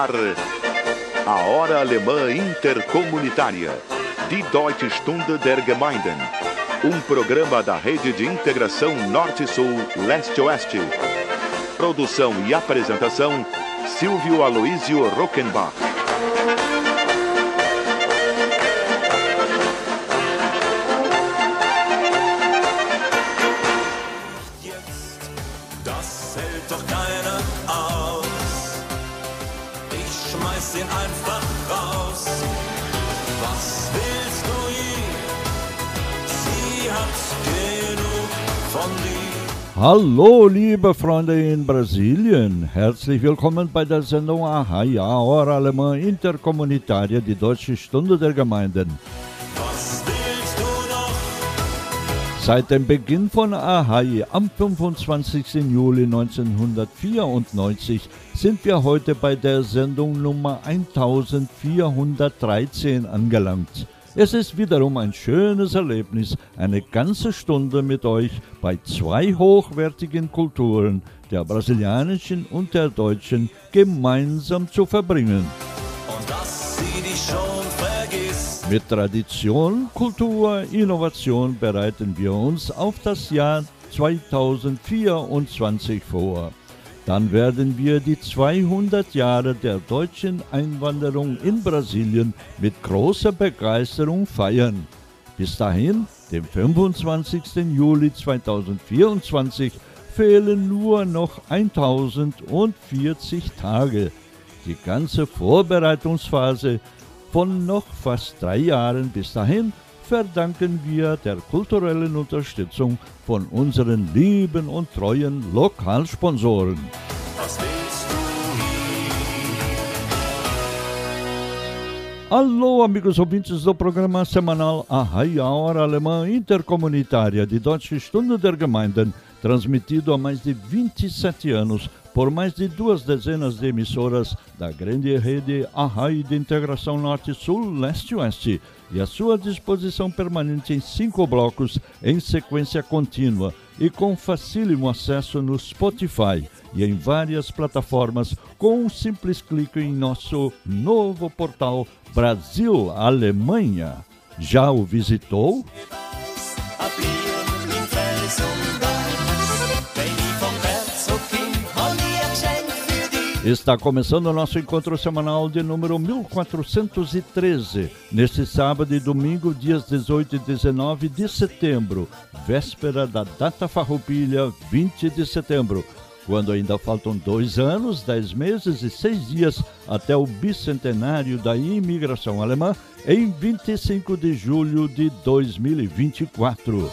ar a Hora Alemã Intercomunitária, Die Deutsche Stunde der Gemeinden, um programa da Rede de Integração Norte-Sul, Leste-Oeste. Produção e apresentação, Silvio Aloísio Rockenbach. Hallo, liebe Freunde in Brasilien. Herzlich willkommen bei der Sendung Aha, ja, Hora Alemã Interkommunitaria, die Deutsche Stunde der Gemeinden. Seit dem Beginn von Ahai am 25. Juli 1994 sind wir heute bei der Sendung Nummer 1413 angelangt. Es ist wiederum ein schönes Erlebnis, eine ganze Stunde mit euch bei zwei hochwertigen Kulturen, der brasilianischen und der deutschen, gemeinsam zu verbringen. Und dass sie dich schon vergisst. Mit Tradition, Kultur, Innovation bereiten wir uns auf das Jahr 2024 vor. Dann werden wir die 200 Jahre der deutschen Einwanderung in Brasilien mit großer Begeisterung feiern. Bis dahin, dem 25. Juli 2024, fehlen nur noch 1040 Tage. Die ganze Vorbereitungsphase von noch fast drei Jahren bis dahin verdanken wir der kulturellen Unterstützung von unseren lieben und treuen Lokalsponsoren. Alô, amigos ouvintes do programa semanal A Raia Hora Alemã Intercomunitária de Deutsche Stunde der Gemeinden, transmitido há mais de 27 anos por mais de duas dezenas de emissoras da grande rede Arrai de Integração Norte-Sul, Leste-Oeste, e à sua disposição permanente em cinco blocos em sequência contínua e com facílimo acesso no Spotify e em várias plataformas com um simples clique em nosso novo portal Brasil Alemanha. Já o visitou? Está começando o nosso encontro semanal de número 1413, neste sábado e domingo, dias 18 e 19 de setembro, véspera da data farroupilha, 20 de setembro, quando ainda faltam dois anos, dez meses e seis dias até o bicentenário da imigração alemã, em 25 de julho de 2024.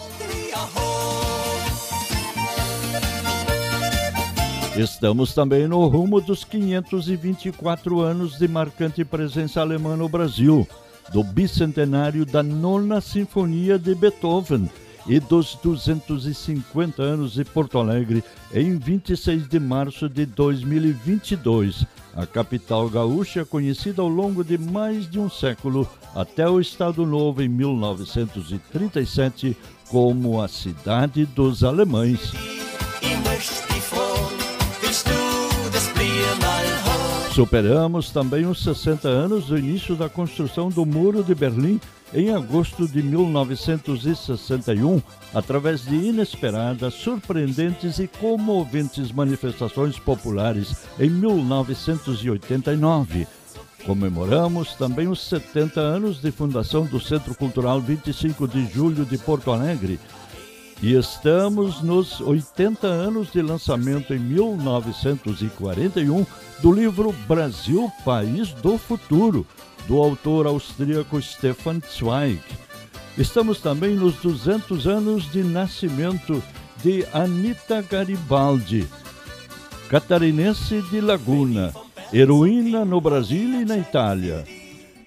Estamos também no rumo dos 524 anos de marcante presença alemã no Brasil, do bicentenário da Nona Sinfonia de Beethoven e dos 250 anos de Porto Alegre em 26 de março de 2022. A capital gaúcha, conhecida ao longo de mais de um século, até o Estado Novo em 1937, como a cidade dos alemães. Superamos também os 60 anos do início da construção do Muro de Berlim em agosto de 1961, através de inesperadas, surpreendentes e comoventes manifestações populares em 1989. Comemoramos também os 70 anos de fundação do Centro Cultural 25 de Julho de Porto Alegre, e estamos nos 80 anos de lançamento em 1941 do livro Brasil, País do Futuro, do autor austríaco Stefan Zweig. Estamos também nos 200 anos de nascimento de Anita Garibaldi, catarinense de Laguna, heroína no Brasil e na Itália.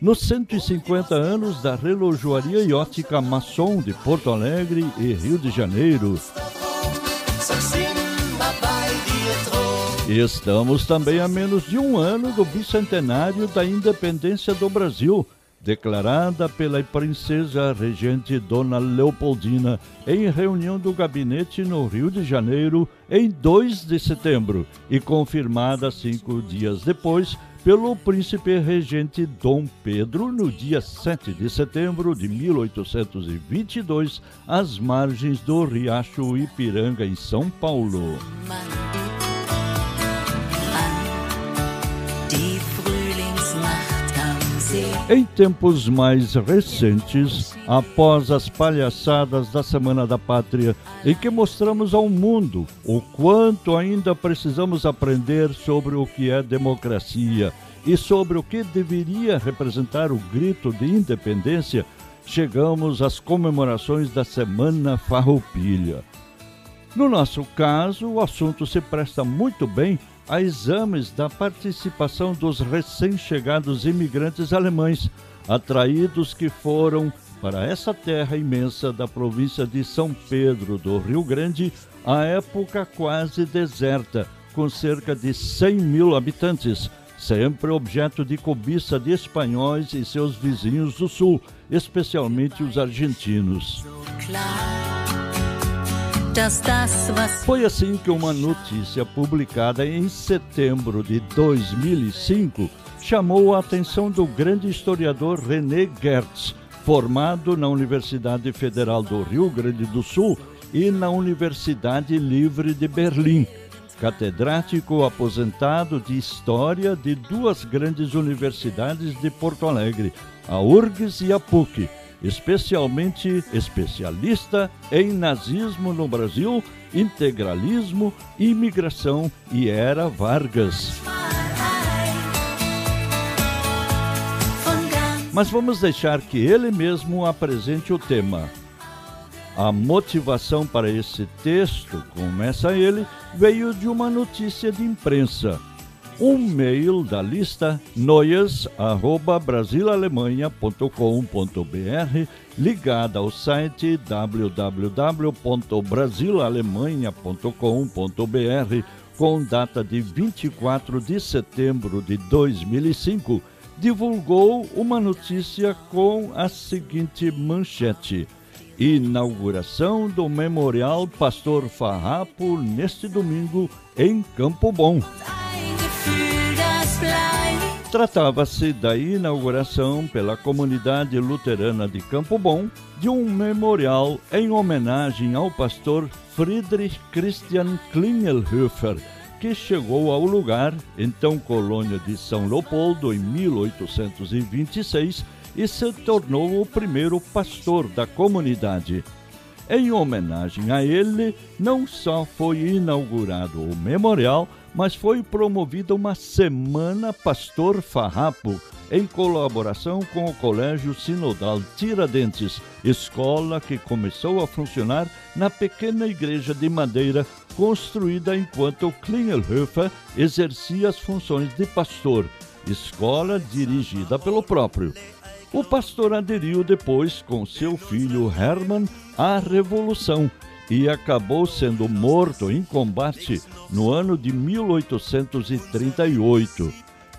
Nos 150 anos da relojoaria ótica Maçom de Porto Alegre e Rio de Janeiro. Estamos também a menos de um ano do bicentenário da independência do Brasil, declarada pela princesa regente Dona Leopoldina em reunião do gabinete no Rio de Janeiro em 2 de setembro e confirmada cinco dias depois pelo príncipe regente Dom Pedro no dia 7 de setembro de 1822, às margens do Riacho Ipiranga, em São Paulo. Em tempos mais recentes, após as palhaçadas da Semana da Pátria, em que mostramos ao mundo o quanto ainda precisamos aprender sobre o que é democracia e sobre o que deveria representar o grito de independência, chegamos às comemorações da Semana Farroupilha. No nosso caso, o assunto se presta muito bem a exames da participação dos recém-chegados imigrantes alemães, atraídos que foram para essa terra imensa da província de São Pedro do Rio Grande, à época quase deserta, com cerca de 100 mil habitantes, sempre objeto de cobiça de espanhóis e seus vizinhos do sul, especialmente os argentinos. Foi assim que uma notícia publicada em setembro de 2005 chamou a atenção do grande historiador René Gertz, formado na Universidade Federal do Rio Grande do Sul e na Universidade Livre de Berlim. Catedrático aposentado de História de duas grandes universidades de Porto Alegre, a URGS e a PUC especialmente especialista em nazismo no Brasil, integralismo, imigração e era Vargas. Mas vamos deixar que ele mesmo apresente o tema. A motivação para esse texto, começa ele, veio de uma notícia de imprensa um mail da lista noias@brasilalemanha.com.br ligada ao site www.brasilalemanha.com.br com data de 24 de setembro de 2005, divulgou uma notícia com a seguinte manchete: Inauguração do Memorial Pastor Farrapo neste domingo em Campo Bom. Tratava-se da inauguração pela comunidade luterana de Campo Bom de um memorial em homenagem ao pastor Friedrich Christian Klingelhofer, que chegou ao lugar, então colônia de São Leopoldo, em 1826 e se tornou o primeiro pastor da comunidade. Em homenagem a ele, não só foi inaugurado o memorial, mas foi promovida uma Semana Pastor Farrapo, em colaboração com o Colégio Sinodal Tiradentes, escola que começou a funcionar na pequena igreja de madeira construída enquanto Klingelhofer exercia as funções de pastor, escola dirigida pelo próprio. O pastor aderiu depois, com seu filho Hermann, à Revolução e acabou sendo morto em combate no ano de 1838.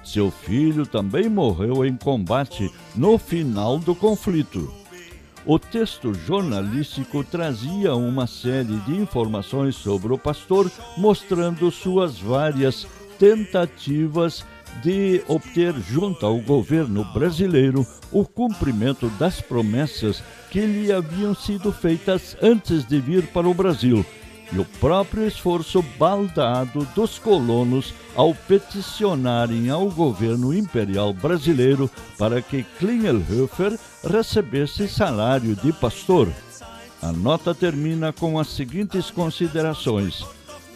Seu filho também morreu em combate no final do conflito. O texto jornalístico trazia uma série de informações sobre o pastor, mostrando suas várias tentativas de obter junto ao governo brasileiro o cumprimento das promessas que lhe haviam sido feitas antes de vir para o Brasil e o próprio esforço baldado dos colonos ao peticionarem ao governo imperial brasileiro para que Klingelhofer recebesse salário de pastor. A nota termina com as seguintes considerações.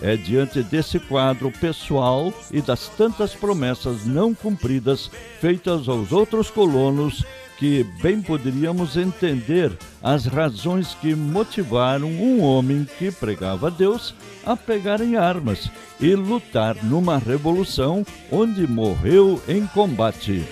É diante desse quadro pessoal e das tantas promessas não cumpridas feitas aos outros colonos que bem poderíamos entender as razões que motivaram um homem que pregava a Deus a pegar em armas e lutar numa revolução onde morreu em combate.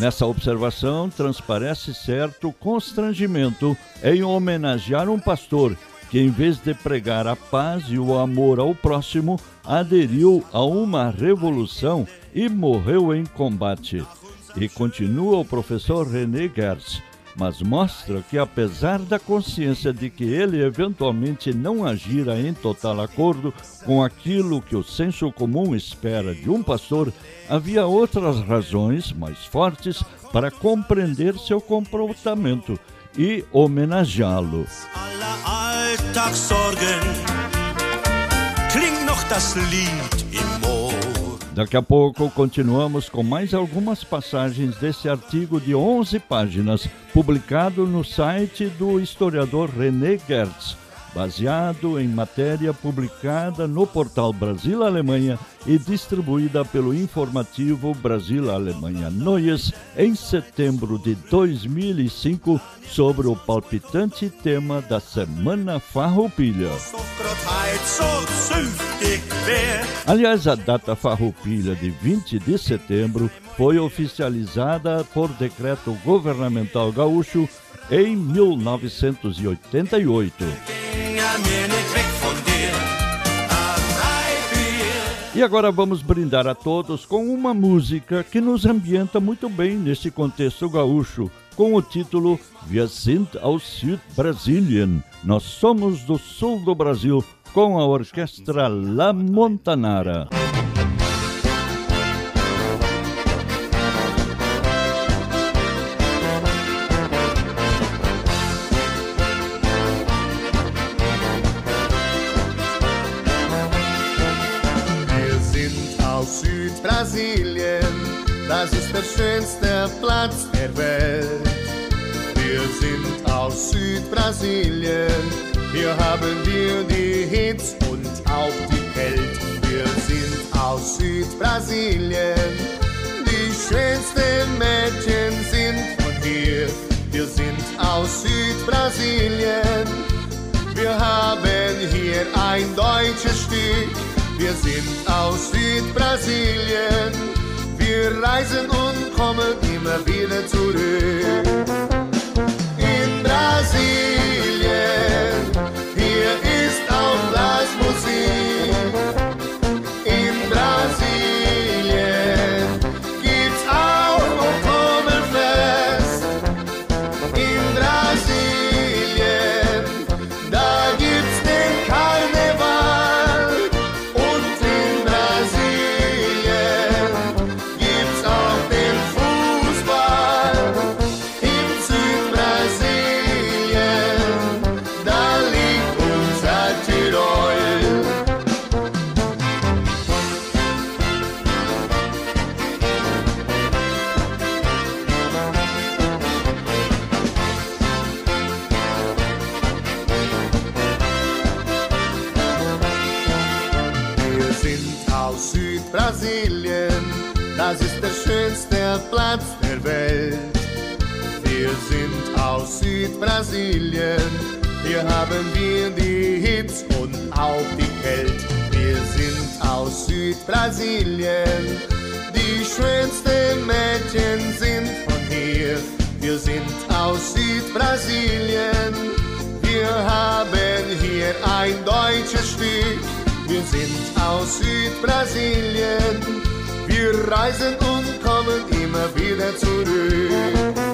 Nessa observação transparece certo constrangimento em homenagear um pastor que, em vez de pregar a paz e o amor ao próximo, aderiu a uma revolução e morreu em combate. E continua o professor René Gers. Mas mostra que, apesar da consciência de que ele eventualmente não agira em total acordo com aquilo que o senso comum espera de um pastor, havia outras razões mais fortes para compreender seu comportamento e homenageá-lo. Daqui a pouco continuamos com mais algumas passagens desse artigo de 11 páginas, publicado no site do historiador René Gertz baseado em matéria publicada no portal Brasil-Alemanha e distribuída pelo informativo Brasil-Alemanha Noias em setembro de 2005 sobre o palpitante tema da Semana Farroupilha. Aliás, a data Farroupilha de 20 de setembro foi oficializada por decreto governamental gaúcho em 1988. E agora vamos brindar a todos com uma música que nos ambienta muito bem nesse contexto gaúcho, com o título Wir sind aus Südbrasilien. Nós somos do sul do Brasil, com a orquestra La Montanara. Das ist der schönste Platz der Welt. Wir sind aus Südbrasilien, hier haben wir die Hitze und auch die Kälte. Wir sind aus Südbrasilien, die schönsten Mädchen sind von hier. Wir sind aus Südbrasilien, wir haben hier ein deutsches Stück. Wir sind aus Südbrasilien. Wir reisen und kommen immer wieder zurück. Südbrasilien, hier haben wir die Hitze und auch die Kälte. Wir sind aus Südbrasilien, die schönsten Mädchen sind von hier. Wir sind aus Südbrasilien, wir haben hier ein deutsches Stück. Wir sind aus Südbrasilien, wir reisen und kommen immer wieder zurück.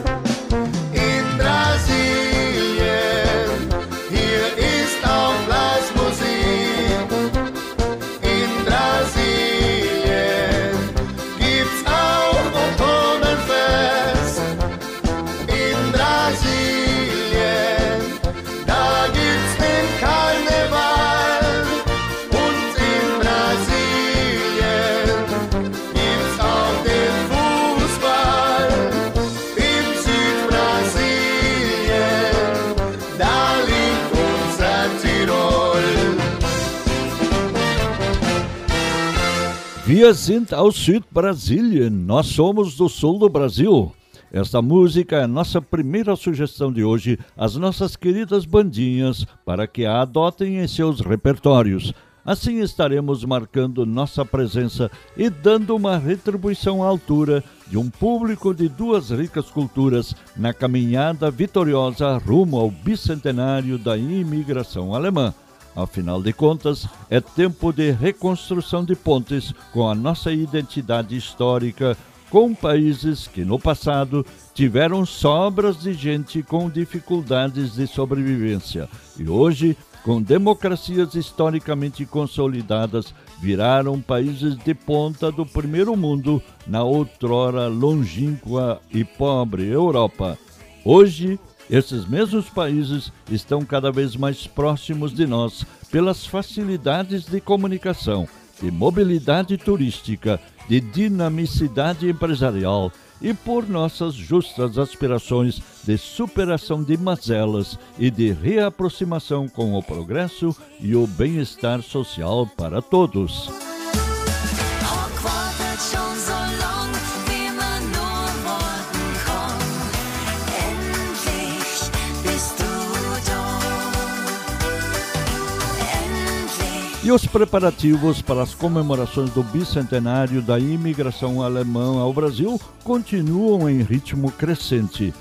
Wir sind aus Südbrasilien, nós somos do sul do Brasil. Esta música é a nossa primeira sugestão de hoje às nossas queridas bandinhas para que a adotem em seus repertórios. Assim estaremos marcando nossa presença e dando uma retribuição à altura de um público de duas ricas culturas na caminhada vitoriosa rumo ao bicentenário da imigração alemã. Afinal de contas, é tempo de reconstrução de pontes com a nossa identidade histórica, com países que no passado tiveram sobras de gente com dificuldades de sobrevivência e hoje, com democracias historicamente consolidadas, viraram países de ponta do primeiro mundo na outrora longínqua e pobre Europa. Hoje, esses mesmos países estão cada vez mais próximos de nós pelas facilidades de comunicação, de mobilidade turística, de dinamicidade empresarial e por nossas justas aspirações de superação de mazelas e de reaproximação com o progresso e o bem-estar social para todos. E os preparativos para as comemorações do bicentenário da imigração alemã ao Brasil continuam em ritmo crescente.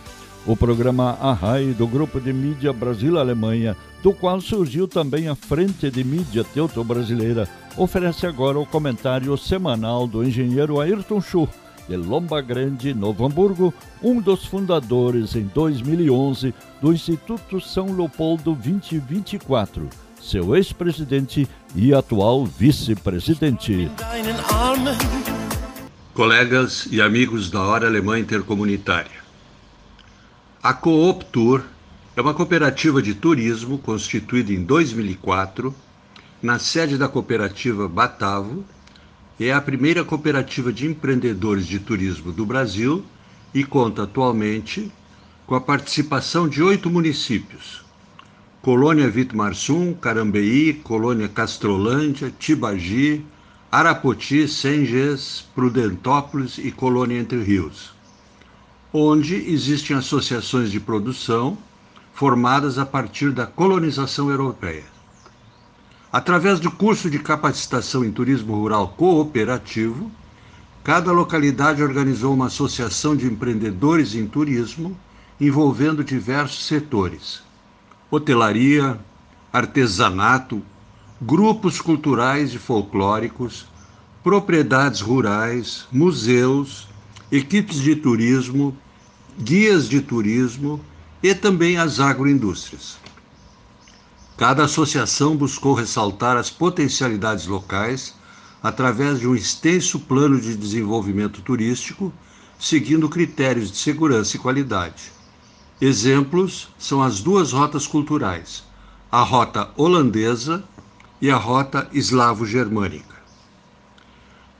O programa Arrai do Grupo de Mídia Brasil-Alemanha, do qual surgiu também a Frente de Mídia Teuto-Brasileira, oferece agora o comentário semanal do engenheiro Ayrton Schur, de Lomba Grande, Novo Hamburgo, um dos fundadores em 2011 do Instituto São Leopoldo 2024 seu ex-presidente e atual vice-presidente. Colegas e amigos da Hora Alemã Intercomunitária. A Coop Tour é uma cooperativa de turismo constituída em 2004 na sede da cooperativa Batavo. É a primeira cooperativa de empreendedores de turismo do Brasil e conta atualmente com a participação de oito municípios, Colônia Vitmarsum, Carambeí, Colônia Castrolândia, Tibagi, Arapoti, Senges, Prudentópolis e Colônia Entre Rios, onde existem associações de produção formadas a partir da colonização europeia. Através do curso de capacitação em turismo rural cooperativo, cada localidade organizou uma associação de empreendedores em turismo envolvendo diversos setores hotelaria, artesanato, grupos culturais e folclóricos, propriedades rurais, museus, equipes de turismo, guias de turismo e também as agroindústrias. Cada associação buscou ressaltar as potencialidades locais através de um extenso plano de desenvolvimento turístico, seguindo critérios de segurança e qualidade. Exemplos são as duas rotas culturais, a rota holandesa e a rota eslavo-germânica.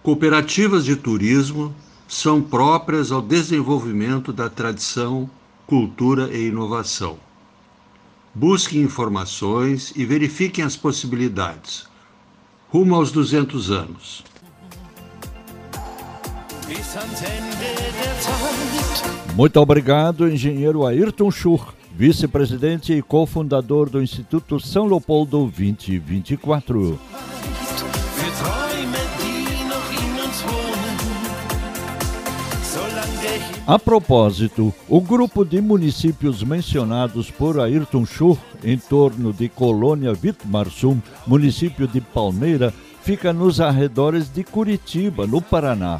Cooperativas de turismo são próprias ao desenvolvimento da tradição, cultura e inovação. Busquem informações e verifiquem as possibilidades. Rumo aos 200 anos. Muito obrigado, engenheiro Ayrton Schur, vice-presidente e cofundador do Instituto São Leopoldo 2024. A propósito, o grupo de municípios mencionados por Ayrton Schur, em torno de Colônia Vitmarsum, município de Palmeira, fica nos arredores de Curitiba, no Paraná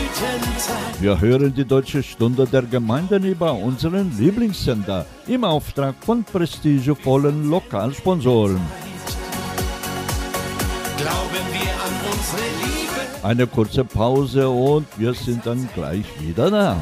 Wir hören die Deutsche Stunde der Gemeinden über unseren Lieblingssender im Auftrag von prestigevollen Lokalsponsoren. Eine kurze Pause und wir sind dann gleich wieder da.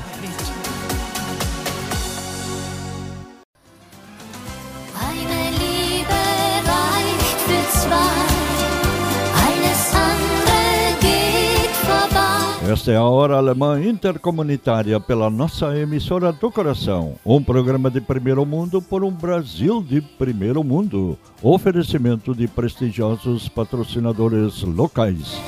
Esta é a Hora Alemã Intercomunitária pela nossa emissora do coração. Um programa de primeiro mundo por um Brasil de primeiro mundo. Oferecimento de prestigiosos patrocinadores locais.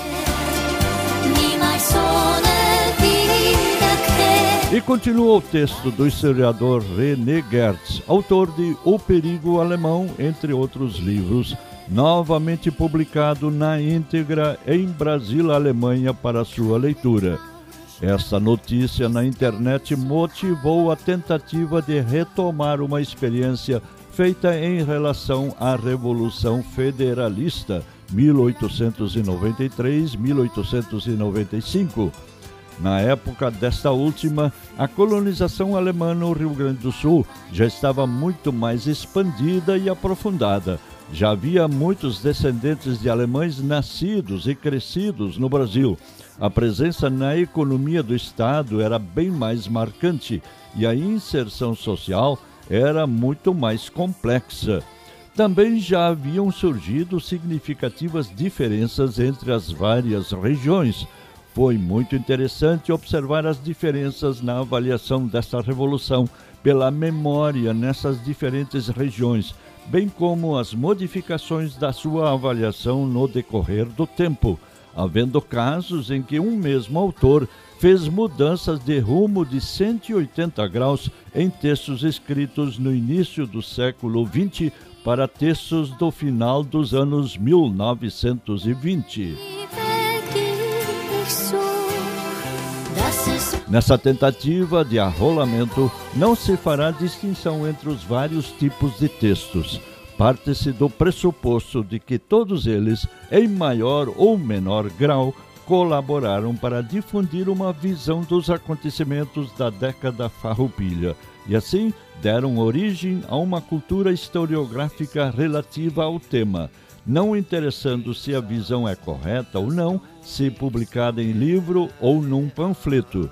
E continua o texto do historiador René Gertz, autor de O Perigo Alemão, entre outros livros, novamente publicado na íntegra em Brasil, Alemanha, para sua leitura. Esta notícia na internet motivou a tentativa de retomar uma experiência feita em relação à Revolução Federalista 1893-1895 na época desta última, a colonização alemã no Rio Grande do Sul já estava muito mais expandida e aprofundada. Já havia muitos descendentes de alemães nascidos e crescidos no Brasil. A presença na economia do Estado era bem mais marcante e a inserção social era muito mais complexa. Também já haviam surgido significativas diferenças entre as várias regiões foi muito interessante observar as diferenças na avaliação desta revolução pela memória nessas diferentes regiões, bem como as modificações da sua avaliação no decorrer do tempo, havendo casos em que um mesmo autor fez mudanças de rumo de 180 graus em textos escritos no início do século XX para textos do final dos anos 1920. Nessa tentativa de arrolamento, não se fará distinção entre os vários tipos de textos. Parte-se do pressuposto de que todos eles, em maior ou menor grau, colaboraram para difundir uma visão dos acontecimentos da década farroupilha e assim deram origem a uma cultura historiográfica relativa ao tema, não interessando se a visão é correta ou não, se publicada em livro ou num panfleto.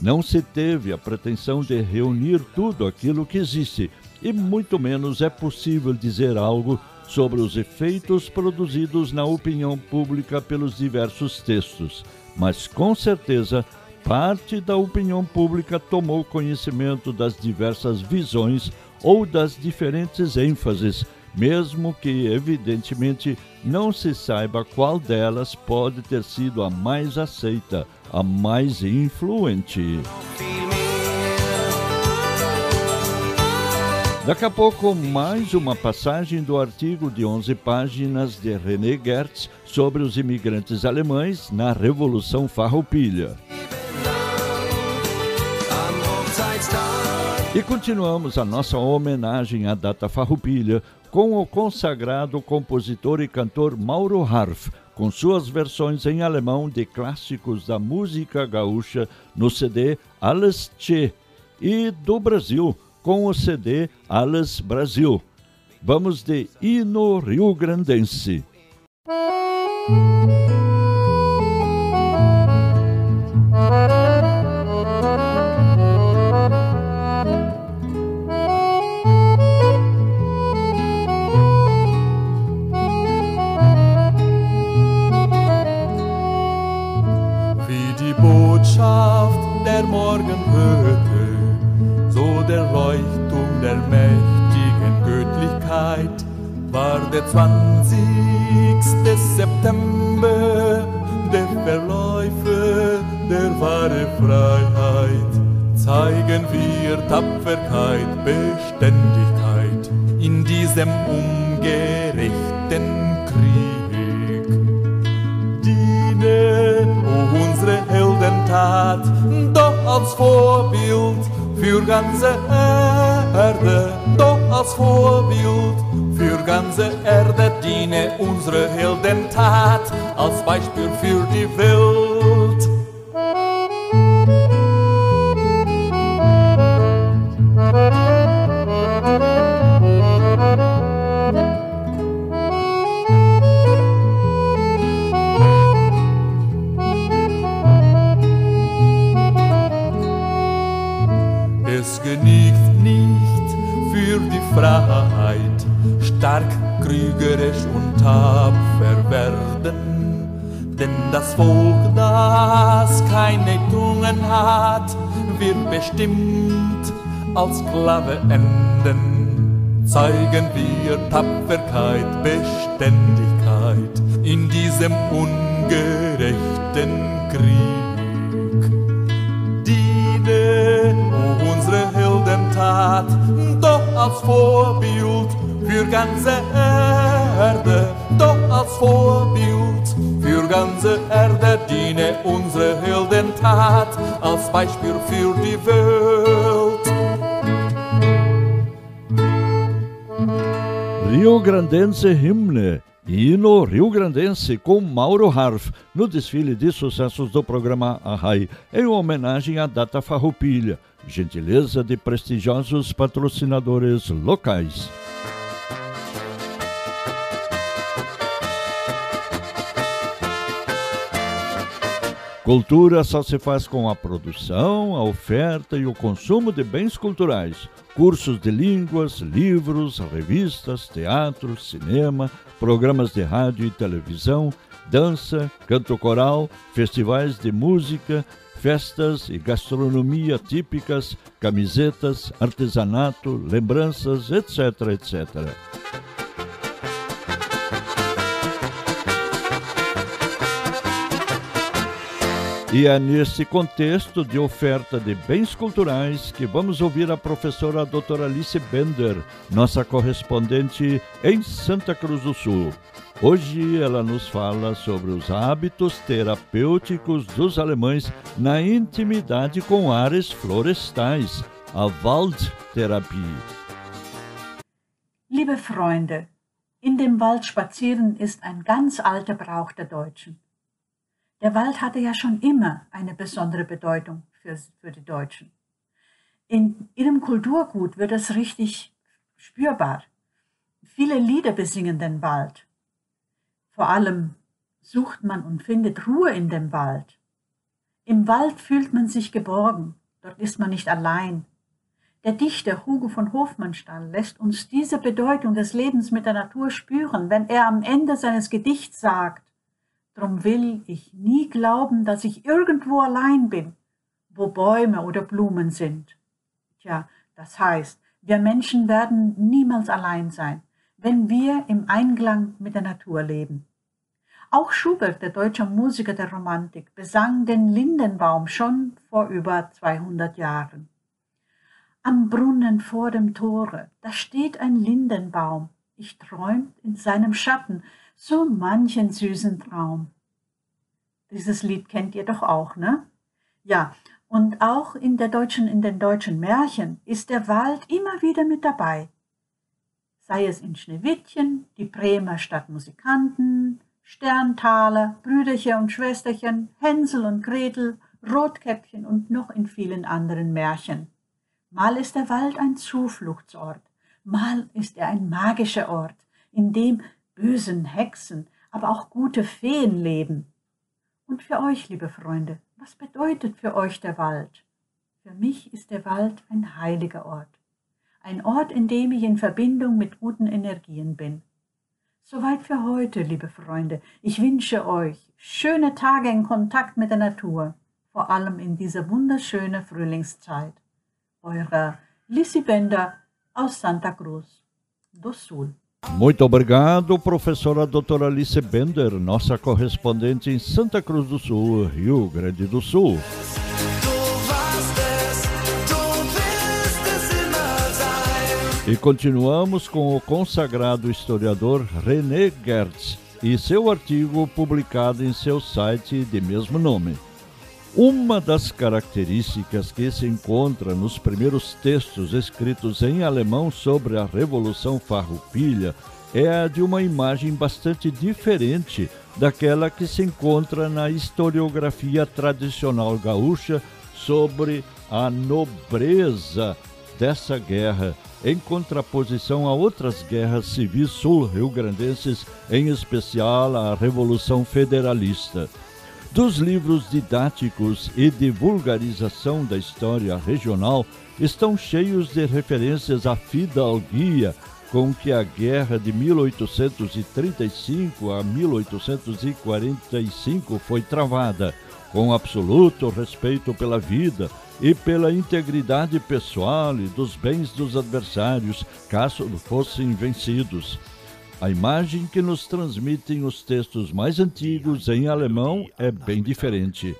Não se teve a pretensão de reunir tudo aquilo que existe, e muito menos é possível dizer algo sobre os efeitos produzidos na opinião pública pelos diversos textos, mas com certeza parte da opinião pública tomou conhecimento das diversas visões ou das diferentes ênfases, mesmo que evidentemente não se saiba qual delas pode ter sido a mais aceita a mais influente. Daqui a pouco, mais uma passagem do artigo de 11 páginas de René Gertz sobre os imigrantes alemães na Revolução Farroupilha. E continuamos a nossa homenagem à data Farroupilha com o consagrado compositor e cantor Mauro Harf, com suas versões em alemão de clássicos da música gaúcha no CD Alles Che e do Brasil com o CD Alles Brasil. Vamos de Hino Rio Grandense. Morgen hörte, so der Leuchtturm der mächtigen Göttlichkeit, war der 20. September, der Verläufe der wahre Freiheit. Zeigen wir Tapferkeit, Beständigkeit in diesem ungerechten Krieg. Diene, o unsere Heldentat, als Vorbild für ganze Erde, doch als Vorbild für ganze Erde diene unsere Heldentat als Beispiel für die Welt. Freiheit, stark, krügerisch und tapfer werden. Denn das Volk, das keine Tungen hat, wird bestimmt als Sklave enden. Zeigen wir Tapferkeit, Beständigkeit in diesem ungerechten Krieg. Hat, doch als Vorbild für ganze Erde, doch als Vorbild für ganze Erde diene unsere Heldentat als Beispiel für die Welt. Rio Grandense Himne Hino Rio Grandense com Mauro Harf no desfile de sucessos do programa Arrai, em homenagem à data farroupilha, gentileza de prestigiosos patrocinadores locais. Cultura só se faz com a produção, a oferta e o consumo de bens culturais. Cursos de línguas, livros, revistas, teatro, cinema, programas de rádio e televisão, dança, canto coral, festivais de música, festas e gastronomia típicas, camisetas, artesanato, lembranças, etc, etc. E é nesse contexto de oferta de bens culturais que vamos ouvir a professora doutora Alice Bender, nossa correspondente em Santa Cruz do Sul. Hoje ela nos fala sobre os hábitos terapêuticos dos alemães na intimidade com áreas florestais, a Waldtherapie. Liebe Freunde, in dem Wald spazieren ist ein ganz alter Brauch der Deutschen. Der Wald hatte ja schon immer eine besondere Bedeutung für, für die Deutschen. In ihrem Kulturgut wird das richtig spürbar. Viele Lieder besingen den Wald. Vor allem sucht man und findet Ruhe in dem Wald. Im Wald fühlt man sich geborgen, dort ist man nicht allein. Der Dichter Hugo von Hofmannsthal lässt uns diese Bedeutung des Lebens mit der Natur spüren, wenn er am Ende seines Gedichts sagt, Drum will ich nie glauben, dass ich irgendwo allein bin, wo Bäume oder Blumen sind. Tja, das heißt, wir Menschen werden niemals allein sein, wenn wir im Einklang mit der Natur leben. Auch Schubert, der deutsche Musiker der Romantik, besang den Lindenbaum schon vor über 200 Jahren. Am Brunnen vor dem Tore, da steht ein Lindenbaum. Ich träumt in seinem Schatten, so manchen süßen Traum. Dieses Lied kennt ihr doch auch, ne? Ja, und auch in, der deutschen, in den deutschen Märchen ist der Wald immer wieder mit dabei. Sei es in Schneewittchen, die Bremer Stadtmusikanten, Sterntaler, Brüderchen und Schwesterchen, Hänsel und Gretel, Rotkäppchen und noch in vielen anderen Märchen. Mal ist der Wald ein Zufluchtsort, mal ist er ein magischer Ort, in dem bösen Hexen, aber auch gute Feen leben. Und für euch, liebe Freunde, was bedeutet für euch der Wald? Für mich ist der Wald ein heiliger Ort. Ein Ort, in dem ich in Verbindung mit guten Energien bin. Soweit für heute, liebe Freunde. Ich wünsche euch schöne Tage in Kontakt mit der Natur, vor allem in dieser wunderschönen Frühlingszeit. Eure Lissy Bender aus Santa Cruz do Sul. Muito obrigado, professora doutora Alice Bender, nossa correspondente em Santa Cruz do Sul, Rio Grande do Sul. E continuamos com o consagrado historiador René Gertz e seu artigo publicado em seu site de mesmo nome. Uma das características que se encontra nos primeiros textos escritos em alemão sobre a Revolução Farroupilha é a de uma imagem bastante diferente daquela que se encontra na historiografia tradicional gaúcha sobre a nobreza dessa guerra, em contraposição a outras guerras civis sul-rio-grandenses, em especial a Revolução Federalista. Dos livros didáticos e de vulgarização da história regional estão cheios de referências à fidalguia com que a guerra de 1835 a 1845 foi travada, com absoluto respeito pela vida e pela integridade pessoal e dos bens dos adversários, caso fossem vencidos. A imagem que nos transmitem os textos mais antigos em alemão é bem diferente.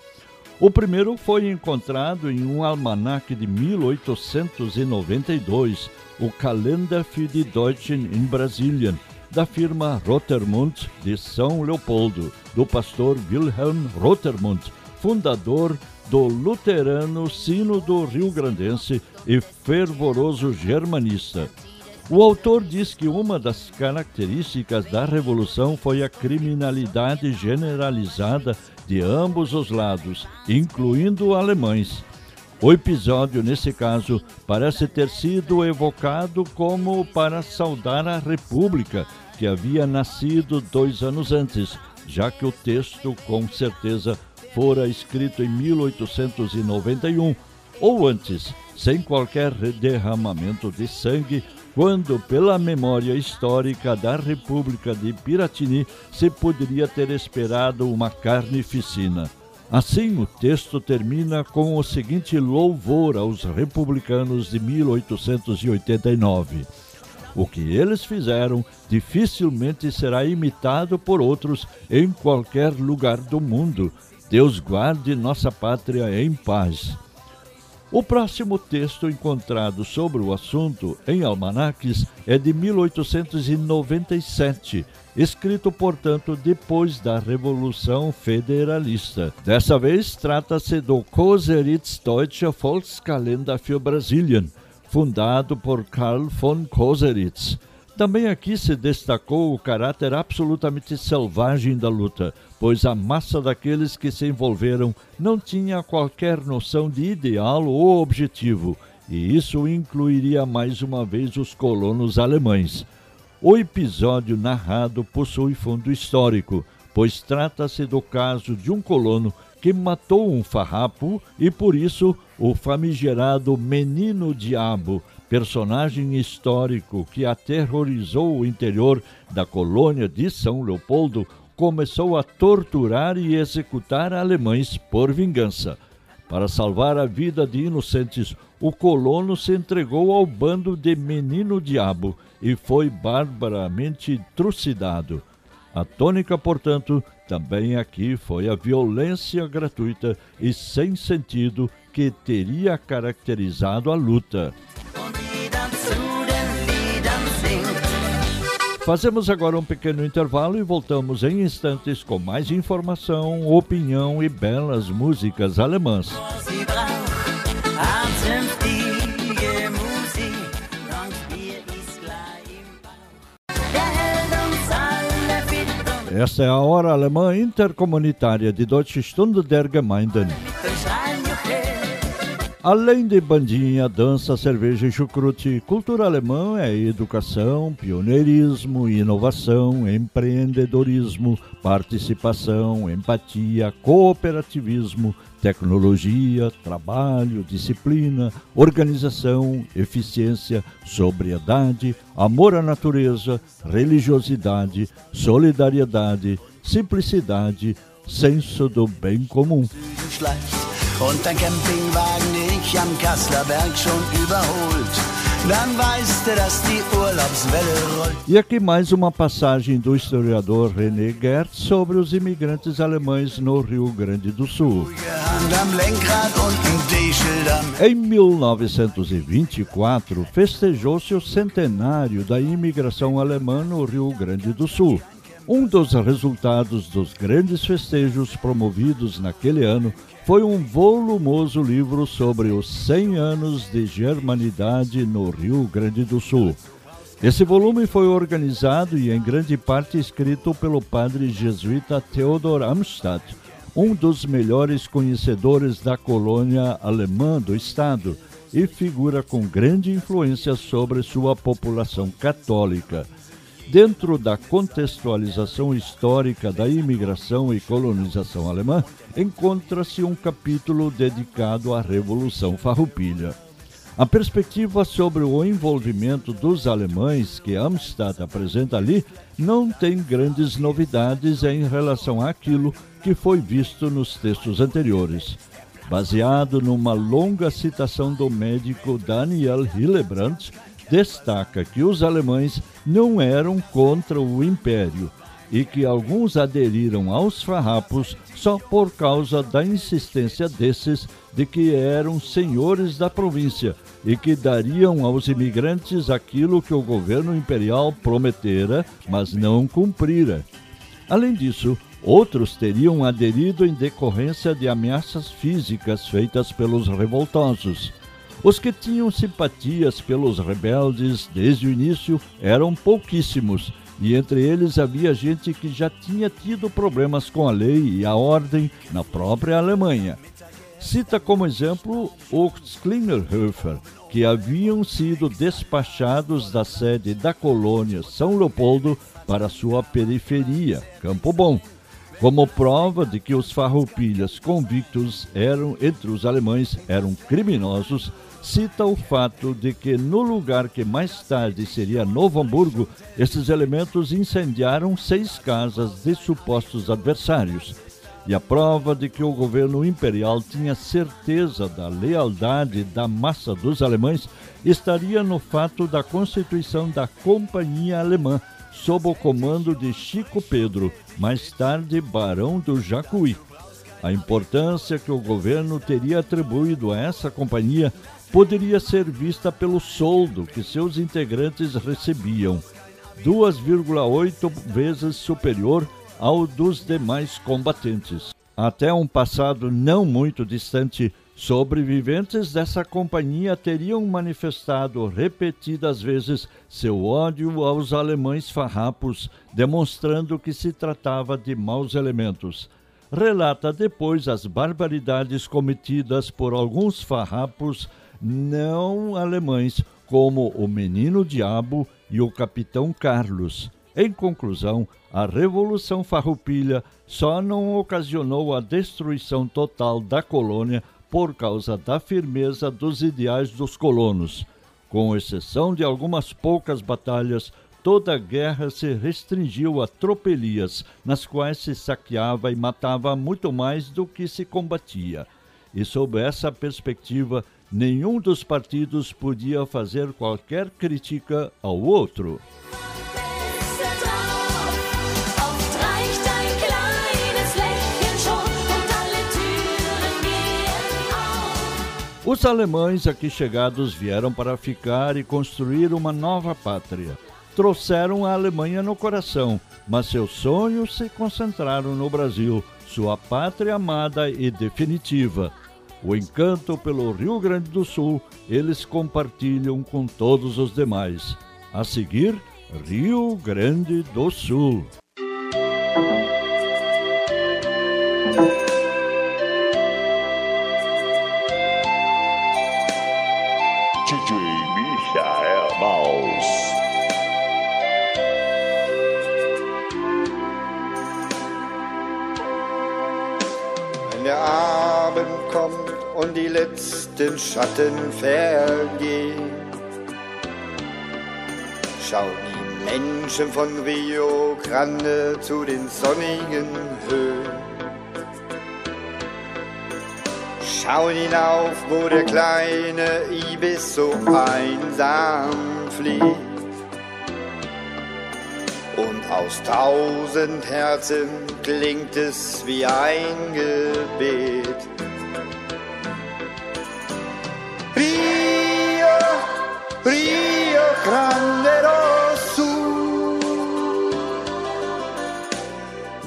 O primeiro foi encontrado em um almanaque de 1892, o Kalender für die Deutschen in Brasilien, da firma Rotermund de São Leopoldo, do pastor Wilhelm Rotermund, fundador do luterano Sino do Rio Grandense e fervoroso germanista. O autor diz que uma das características da Revolução foi a criminalidade generalizada de ambos os lados, incluindo alemães. O episódio, nesse caso, parece ter sido evocado como para saudar a República, que havia nascido dois anos antes, já que o texto, com certeza, fora escrito em 1891 ou antes, sem qualquer derramamento de sangue quando, pela memória histórica da República de Piratini, se poderia ter esperado uma carnificina. Assim, o texto termina com o seguinte louvor aos republicanos de 1889. O que eles fizeram dificilmente será imitado por outros em qualquer lugar do mundo. Deus guarde nossa pátria em paz. O próximo texto encontrado sobre o assunto em almanaques é de 1897, escrito, portanto, depois da Revolução Federalista. Dessa vez, trata-se do Koseritz Deutsche Volkskalender für Brasilien, fundado por Karl von Koseritz. Também aqui se destacou o caráter absolutamente selvagem da luta, pois a massa daqueles que se envolveram não tinha qualquer noção de ideal ou objetivo, e isso incluiria mais uma vez os colonos alemães. O episódio narrado possui fundo histórico, pois trata-se do caso de um colono que matou um farrapo e por isso o famigerado Menino Diabo personagem histórico que aterrorizou o interior da colônia de São Leopoldo, começou a torturar e executar alemães por vingança. Para salvar a vida de inocentes, o colono se entregou ao bando de Menino Diabo e foi barbaramente trucidado. A tônica, portanto, também aqui foi a violência gratuita e sem sentido que teria caracterizado a luta. Fazemos agora um pequeno intervalo e voltamos em instantes com mais informação, opinião e belas músicas alemãs. Esta é a Hora Alemã Intercomunitária de Deutsche Stunde der Gemeinden. Além de bandinha, dança, cerveja e chucrute, cultura alemã é educação, pioneirismo, inovação, empreendedorismo, participação, empatia, cooperativismo, tecnologia, trabalho, disciplina, organização, eficiência, sobriedade, amor à natureza, religiosidade, solidariedade, simplicidade, senso do bem comum. Am Kasslerberg schon überholt. E aqui mais uma passagem do historiador René Gert sobre os imigrantes alemães no Rio Grande do Sul. Em 1924, festejou-se o centenário da imigração alemã no Rio Grande do Sul. Um dos resultados dos grandes festejos promovidos naquele ano foi um volumoso livro sobre os 100 anos de germanidade no Rio Grande do Sul. Esse volume foi organizado e em grande parte escrito pelo padre jesuíta Theodor Amstadt, um dos melhores conhecedores da colônia alemã do estado e figura com grande influência sobre sua população católica. Dentro da contextualização histórica da imigração e colonização alemã, encontra-se um capítulo dedicado à Revolução Farroupilha. A perspectiva sobre o envolvimento dos alemães que Amstadt apresenta ali não tem grandes novidades em relação àquilo que foi visto nos textos anteriores. Baseado numa longa citação do médico Daniel Hillebrandt, destaca que os alemães não eram contra o império, e que alguns aderiram aos farrapos só por causa da insistência desses de que eram senhores da província e que dariam aos imigrantes aquilo que o governo imperial prometera, mas não cumprira. Além disso, outros teriam aderido em decorrência de ameaças físicas feitas pelos revoltosos. Os que tinham simpatias pelos rebeldes desde o início eram pouquíssimos e entre eles havia gente que já tinha tido problemas com a lei e a ordem na própria Alemanha. Cita como exemplo os Klingelhofer, que haviam sido despachados da sede da colônia São Leopoldo para sua periferia, Campo Bom, como prova de que os farroupilhas convictos eram entre os alemães eram criminosos cita o fato de que no lugar que mais tarde seria Novo Hamburgo, esses elementos incendiaram seis casas de supostos adversários. E a prova de que o governo imperial tinha certeza da lealdade da massa dos alemães estaria no fato da constituição da Companhia Alemã, sob o comando de Chico Pedro, mais tarde Barão do Jacuí. A importância que o governo teria atribuído a essa companhia poderia ser vista pelo soldo que seus integrantes recebiam, 2,8 vezes superior ao dos demais combatentes. Até um passado não muito distante, sobreviventes dessa companhia teriam manifestado repetidas vezes seu ódio aos alemães farrapos, demonstrando que se tratava de maus elementos relata depois as barbaridades cometidas por alguns farrapos não alemães, como o Menino Diabo e o Capitão Carlos. Em conclusão, a Revolução Farroupilha só não ocasionou a destruição total da colônia por causa da firmeza dos ideais dos colonos. Com exceção de algumas poucas batalhas, toda a guerra se restringiu a tropelias, nas quais se saqueava e matava muito mais do que se combatia. E sob essa perspectiva, nenhum dos partidos podia fazer qualquer crítica ao outro. Os alemães aqui chegados vieram para ficar e construir uma nova pátria. Trouxeram a Alemanha no coração, mas seus sonhos se concentraram no Brasil, sua pátria amada e definitiva. O encanto pelo Rio Grande do Sul eles compartilham com todos os demais. A seguir, Rio Grande do Sul. Letzten Schatten vergehen, schauen die Menschen von Rio Grande zu den sonnigen Höhen. Schauen hinauf, wo der kleine Ibis so einsam fliegt. Und aus tausend Herzen klingt es wie ein Gebet.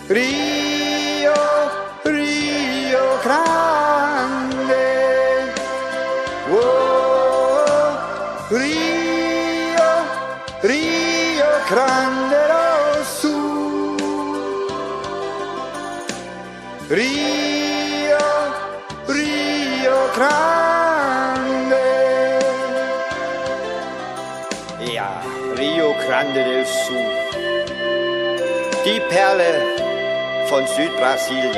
Rio, Rio Grande. Oh, Rio, Rio Grande Sul. Rio, Rio Grande. Ja, Rio Grande del Sul. Die Perle von Südbrasilien.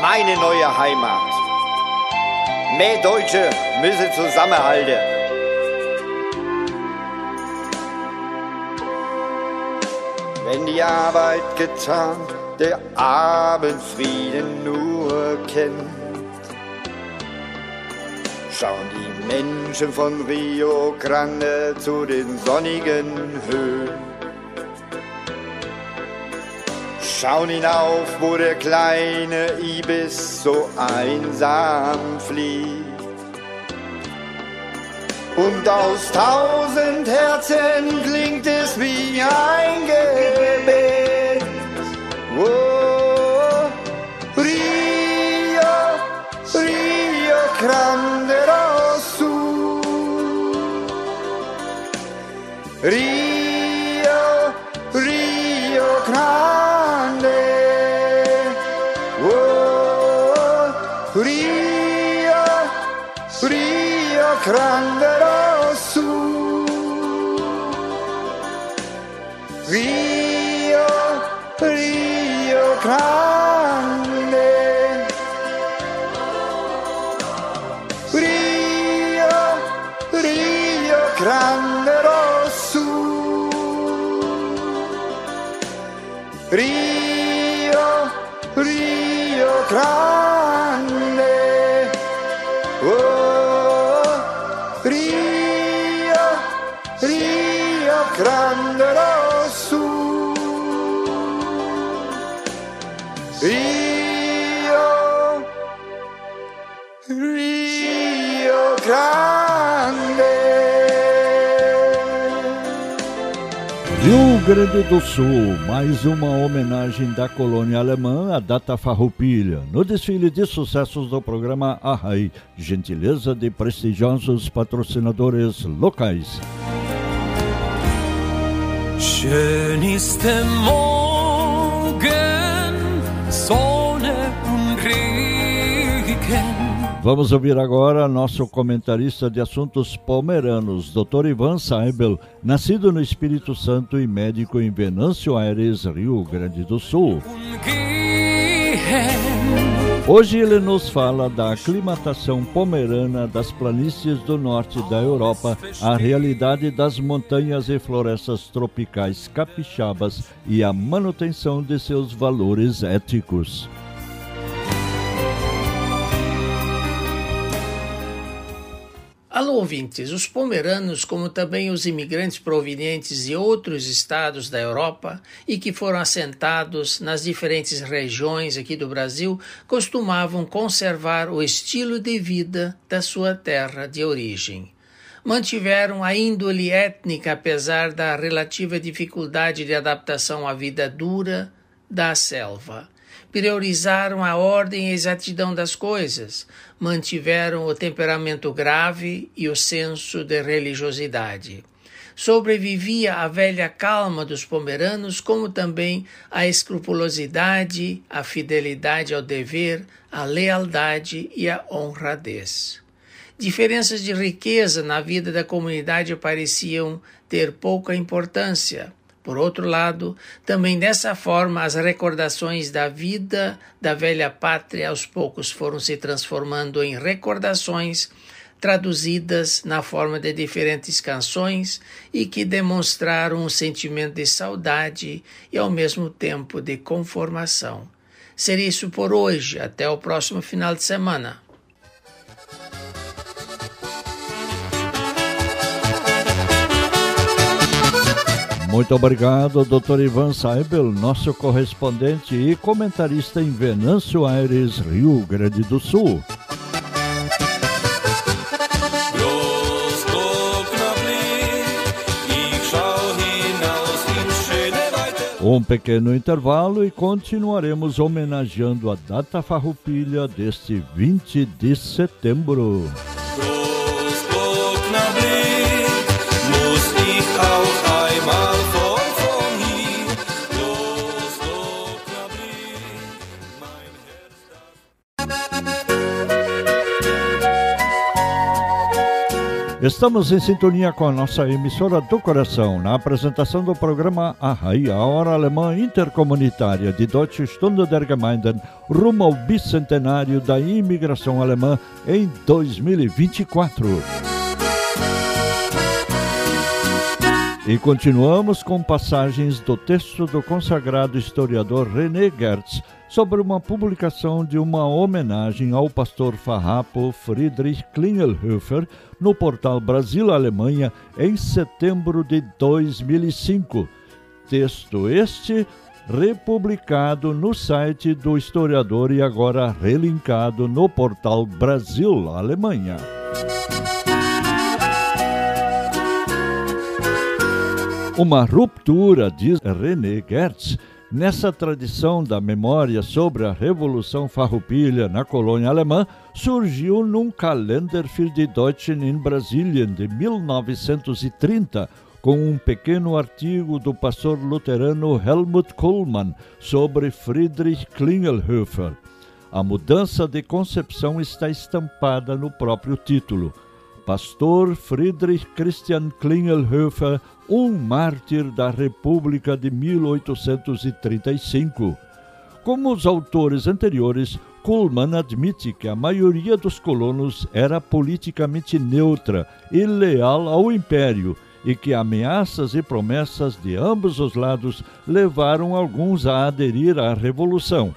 Meine neue Heimat. Mehr Deutsche müssen zusammenhalten. Wenn die Arbeit getan, der Abendfrieden nur kennt, schauen die Menschen von Rio Grande zu den sonnigen Höhen. Schauen hinauf, wo der kleine Ibis so einsam fliegt. Und aus tausend Herzen klingt es wie ein Gebet. Oh, Rio, Rio Grande Rosso. Rio, Grande do Sul, mais uma homenagem da colônia alemã à data farroupilha, no desfile de sucessos do programa Arrai, gentileza de prestigiosos patrocinadores locais. Schön ist der Morgen, Vamos ouvir agora nosso comentarista de assuntos palmeranos, Dr. Ivan Seibel, nascido no Espírito Santo e médico em Venâncio Aires, Rio Grande do Sul. Hoje ele nos fala da aclimatação pomerana das planícies do norte da Europa, a realidade das montanhas e florestas tropicais capixabas e a manutenção de seus valores éticos. Alô, ouvintes! Os pomeranos, como também os imigrantes provenientes de outros estados da Europa e que foram assentados nas diferentes regiões aqui do Brasil, costumavam conservar o estilo de vida da sua terra de origem. Mantiveram a índole étnica apesar da relativa dificuldade de adaptação à vida dura da selva priorizaram a ordem e a exatidão das coisas, mantiveram o temperamento grave e o senso de religiosidade. Sobrevivia a velha calma dos pomeranos, como também a escrupulosidade, a fidelidade ao dever, a lealdade e a honradez. Diferenças de riqueza na vida da comunidade pareciam ter pouca importância. Por outro lado, também dessa forma as recordações da vida da velha pátria aos poucos foram se transformando em recordações traduzidas na forma de diferentes canções e que demonstraram um sentimento de saudade e ao mesmo tempo de conformação. Seria isso por hoje, até o próximo final de semana. Muito obrigado, Dr. Ivan Saibel, nosso correspondente e comentarista em Venâncio Aires, Rio Grande do Sul. Um pequeno intervalo e continuaremos homenageando a data farroupilha deste 20 de setembro. Estamos em sintonia com a nossa emissora do coração na apresentação do programa Arrai, a hora alemã intercomunitária de Deutsche Stunde der Gemeinden, rumo ao bicentenário da imigração alemã em 2024. E continuamos com passagens do texto do consagrado historiador René Gertz sobre uma publicação de uma homenagem ao pastor farrapo Friedrich Klingelhofer no portal Brasil-Alemanha em setembro de 2005. Texto este republicado no site do historiador e agora relinkado no portal Brasil Uma ruptura, diz René Gertz, Nessa tradição da memória sobre a Revolução Farroupilha na colônia alemã, surgiu num Kalender für die Deutschen in Brasilien de 1930, com um pequeno artigo do pastor luterano Helmut Kohlmann sobre Friedrich Klingelhofer. A mudança de concepção está estampada no próprio título. Pastor Friedrich Christian Klingelhofer um mártir da República de 1835. Como os autores anteriores, Kuhlmann admite que a maioria dos colonos era politicamente neutra e leal ao império e que ameaças e promessas de ambos os lados levaram alguns a aderir à revolução.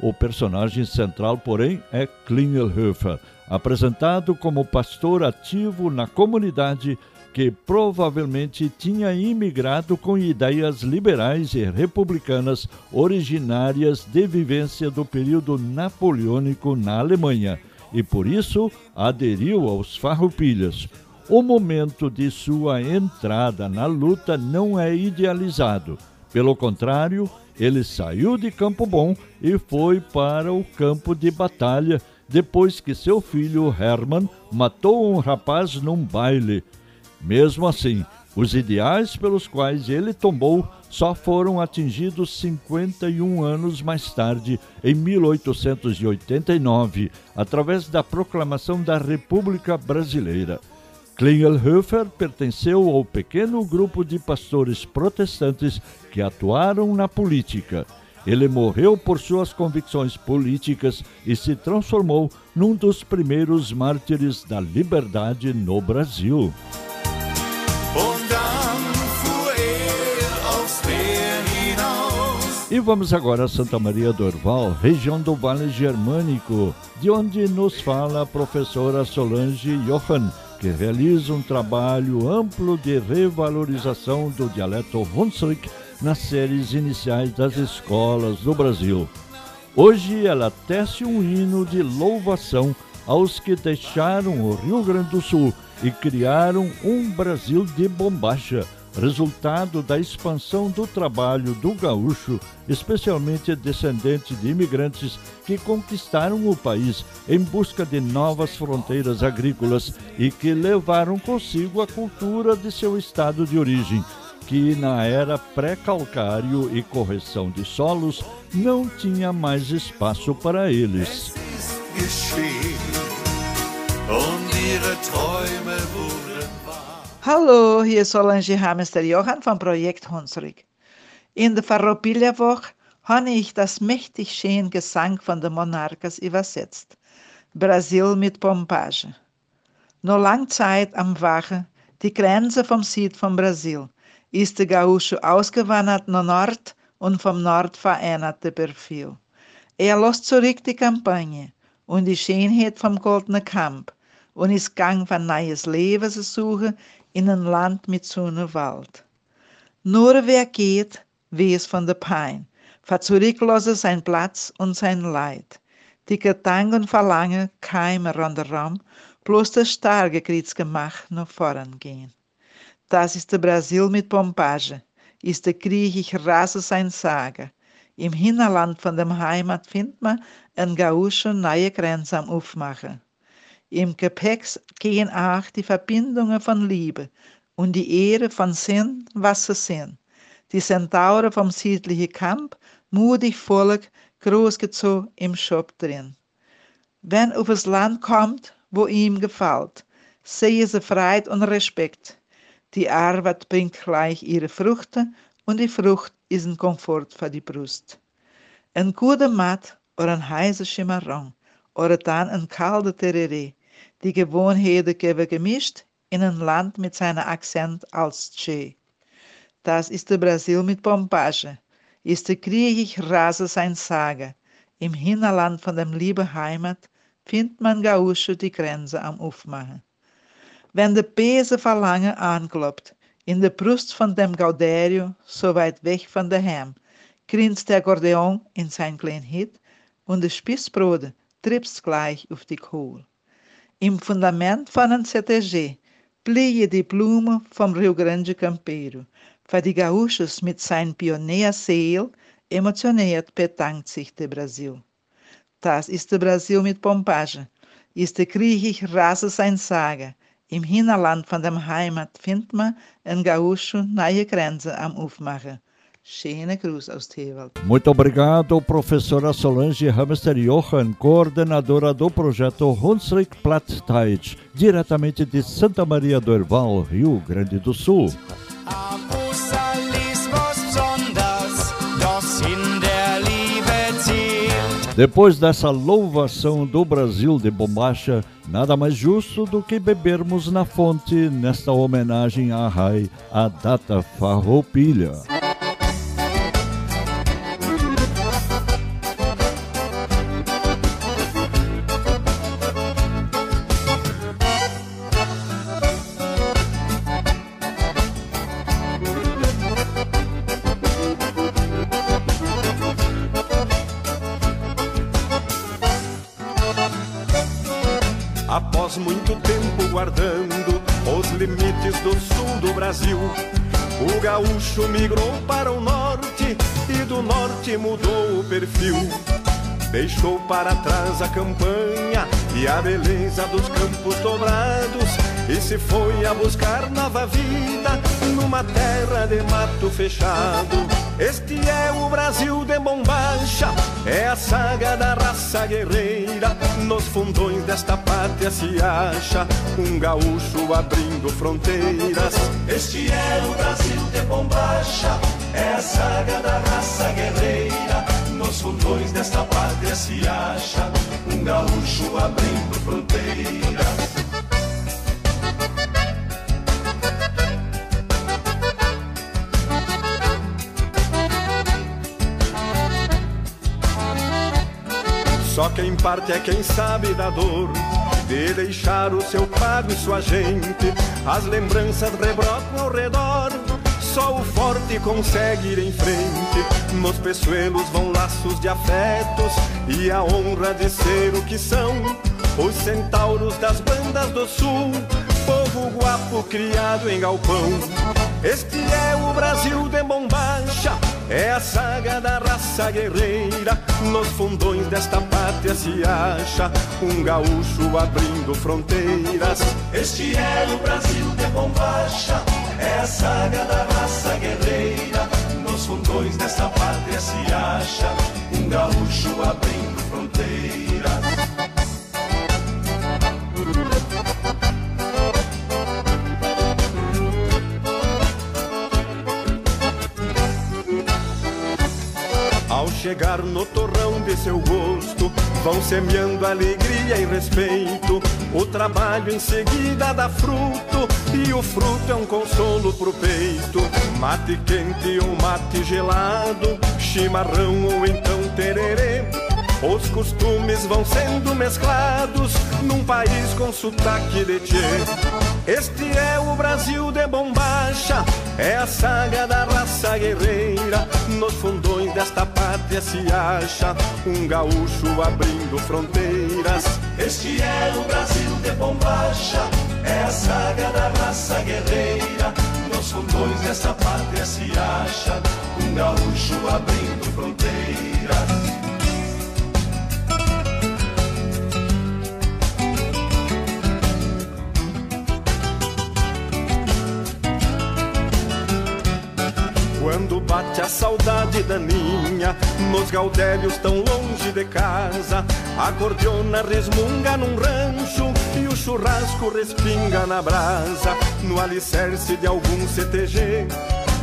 O personagem central, porém, é Klingelhofer, apresentado como pastor ativo na comunidade que provavelmente tinha imigrado com ideias liberais e republicanas originárias de vivência do período napoleônico na Alemanha e por isso aderiu aos farroupilhas. O momento de sua entrada na luta não é idealizado. Pelo contrário, ele saiu de Campo Bom e foi para o campo de batalha depois que seu filho Hermann matou um rapaz num baile mesmo assim, os ideais pelos quais ele tombou só foram atingidos 51 anos mais tarde, em 1889, através da proclamação da República Brasileira. Klingelhofer pertenceu ao pequeno grupo de pastores protestantes que atuaram na política. Ele morreu por suas convicções políticas e se transformou num dos primeiros mártires da liberdade no Brasil. E vamos agora a Santa Maria do Orval, região do Vale Germânico, de onde nos fala a professora Solange Johann, que realiza um trabalho amplo de revalorização do dialeto Hunsrück nas séries iniciais das escolas do Brasil. Hoje ela tece um hino de louvação aos que deixaram o Rio Grande do Sul e criaram um Brasil de bombacha, resultado da expansão do trabalho do gaúcho, especialmente descendente de imigrantes que conquistaram o país em busca de novas fronteiras agrícolas e que levaram consigo a cultura de seu estado de origem, que na era pré-calcário e correção de solos não tinha mais espaço para eles. Hallo, hier ist Solange Hamester Johann vom Projekt Hunsrück. In der Farropilla-Woche habe ich das mächtig schöne Gesang von den Monarchas übersetzt. Brasil mit Pompage. Noch lang Zeit am Wache, die Grenze vom Süd von Brasil, ist der Gaúcho ausgewandert nach Nord und vom Nord veränderte Perfil. Er lässt zurück die Kampagne und die Schönheit vom goldenen Kampf und ist gang von neues Leben zu suchen in ein Land mit Sonnenwald. Nur wer geht, weiß von der Pein, verzurücklasse sein Platz und sein Leid. Die Gedanken verlangen keimer rundherum, bloß das starke Kriegsgemach nach vorn gehen. Das ist der Brasil mit Pompage, ist der Krieg, ich rase sein Sage. Im Hinterland von dem Heimat findet man ein Gaúcho neue Grenzen am Aufmachen. Im Gepäck gehen auch die Verbindungen von Liebe und die Ehre von Sinn, was sie sind. Die Zentauren vom südlichen Kamp, mutig Volk, großgezogen im Schop drin. Wenn auf das Land kommt, wo ihm gefällt, sehe sie Freude und Respekt. Die Arbeit bringt gleich ihre Früchte und die Frucht ist ein Komfort für die Brust. Ein guter Matt oder ein heißer Chimarrón oder dann ein kalter Tereré die Gewohnheiten geben gemischt in ein Land mit seinem Akzent als Che. Das ist der Brasil mit Pompage, ist der Krieg rase sein Sage. Im Hinterland von dem lieben Heimat findet man Gaúcho die Grenze am Aufmachen. Wenn der böse Verlangen anklopft, in der Brust von dem Gaudério, so weit weg von daheim, grinst der Akkordeon in sein kleinen Hit und die Spießbrode trippst gleich auf die Kohl. Im Fundament von einem CTG plie die Blume vom Rio Grande Campeiro, für die Gaúchos mit sein Pioneerseel emotioniert bedankt sich der Brasil. Das ist der Brasil mit Pompage, ist der Krieg Rasse sein Sage. Im Hinterland von dem Heimat findet man ein Gaúcho neue Grenzen am Aufmachen. Schöne Cruz aus Tewald. Muito obrigado, professora Solange Hamster Johan, coordenadora do projeto Hunsrück Plattdeutsch, diretamente de Santa Maria do Herval, Rio Grande do Sul. Am Depois dessa louvação do Brasil de bombacha, nada mais justo do que bebermos na fonte nesta homenagem à RAI, a data farroupilha. Muito tempo guardando os limites do sul do Brasil, o gaúcho migrou para o norte e do norte mudou o perfil. Deixou para trás a campanha e a beleza dos campos dobrados e se foi a buscar nova vida numa terra de mato fechado. Este é o Brasil de bombacha, é a saga da raça guerreira. Nos fundões desta pátria se acha um gaúcho abrindo fronteiras. Este é o Brasil de bombacha, é a saga da raça guerreira. Nos fundões desta pátria se acha um gaúcho abrindo fronteiras. Só quem parte é quem sabe da dor de deixar o seu pago e sua gente. As lembranças rebrotam ao redor. Só o forte consegue ir em frente. Nos peçoelos vão laços de afetos e a honra de ser o que são. Os centauros das bandas do sul, povo guapo criado em galpão. Este é o Brasil de bombacha, é a saga da raça guerreira. Nos fundões desta pátria se acha um gaúcho abrindo fronteiras. Este é o Brasil de bombacha, é a saga da raça guerreira. Nos fundões desta pátria se acha um gaúcho abrindo chegar no torrão de seu gosto, vão semeando alegria e respeito. O trabalho em seguida dá fruto, e o fruto é um consolo pro peito. Mate quente ou mate gelado, chimarrão ou então tererê. Os costumes vão sendo mesclados num país com sotaque de tchê. Este é o Brasil de bombacha, é a saga da raça guerreira. Nos fundões desta pátria se acha um gaúcho abrindo fronteiras. Este é o Brasil de bombacha, é a saga da raça guerreira. Nos fundões desta pátria se acha um gaúcho abrindo fronteiras. Quando bate a saudade daninha, nos gaudélios tão longe de casa, a cordiona resmunga num rancho e o churrasco respinga na brasa, no alicerce de algum CTG.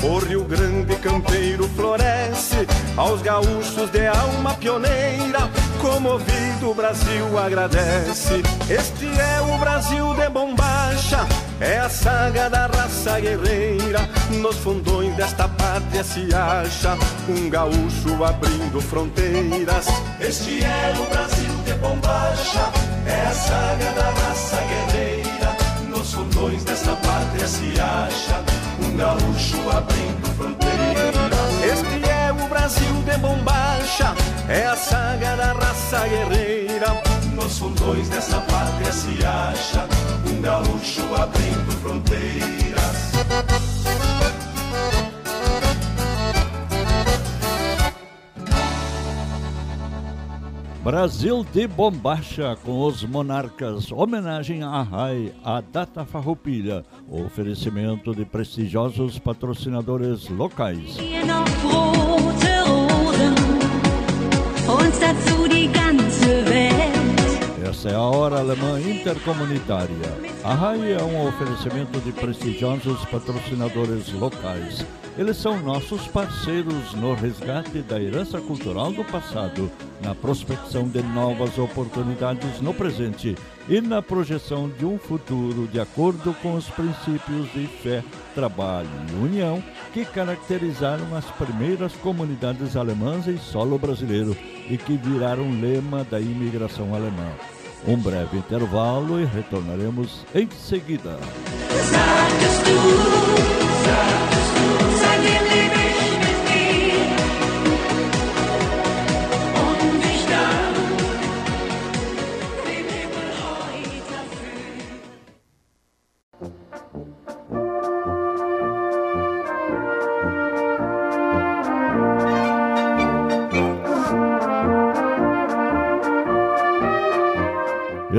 O Rio Grande campeiro floresce aos gaúchos de alma pioneira. Comovido o Brasil agradece. Este é o Brasil de bombacha, é a saga da raça guerreira. Nos fundões desta pátria se acha um gaúcho abrindo fronteiras. Este é o Brasil de bombacha, é a saga da raça guerreira. Nos fundões desta pátria se acha um gaúcho abrindo fronteiras. Brasil de bombacha é a saga da raça guerreira. Nos fundões dessa pátria se acha um gaúcho abrindo fronteiras. Brasil de Bombacha com os Monarcas, homenagem à RAI, à Data Farroupilha, oferecimento de prestigiosos patrocinadores locais. Essa é a Hora Alemã Intercomunitária. A RAI é um oferecimento de prestigiosos patrocinadores locais. Eles são nossos parceiros no resgate da herança cultural do passado, na prospecção de novas oportunidades no presente e na projeção de um futuro de acordo com os princípios de fé, trabalho e união que caracterizaram as primeiras comunidades alemãs em solo brasileiro e que viraram lema da imigração alemã. Um breve intervalo e retornaremos em seguida.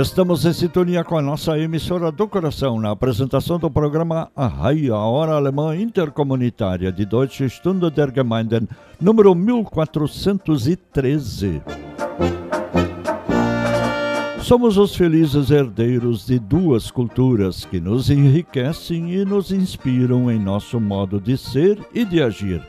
Estamos em sintonia com a nossa emissora do coração na apresentação do programa A Raia, a Hora Alemã Intercomunitária de Deutsche Stunde der Gemeinden, número 1413. Somos os felizes herdeiros de duas culturas que nos enriquecem e nos inspiram em nosso modo de ser e de agir.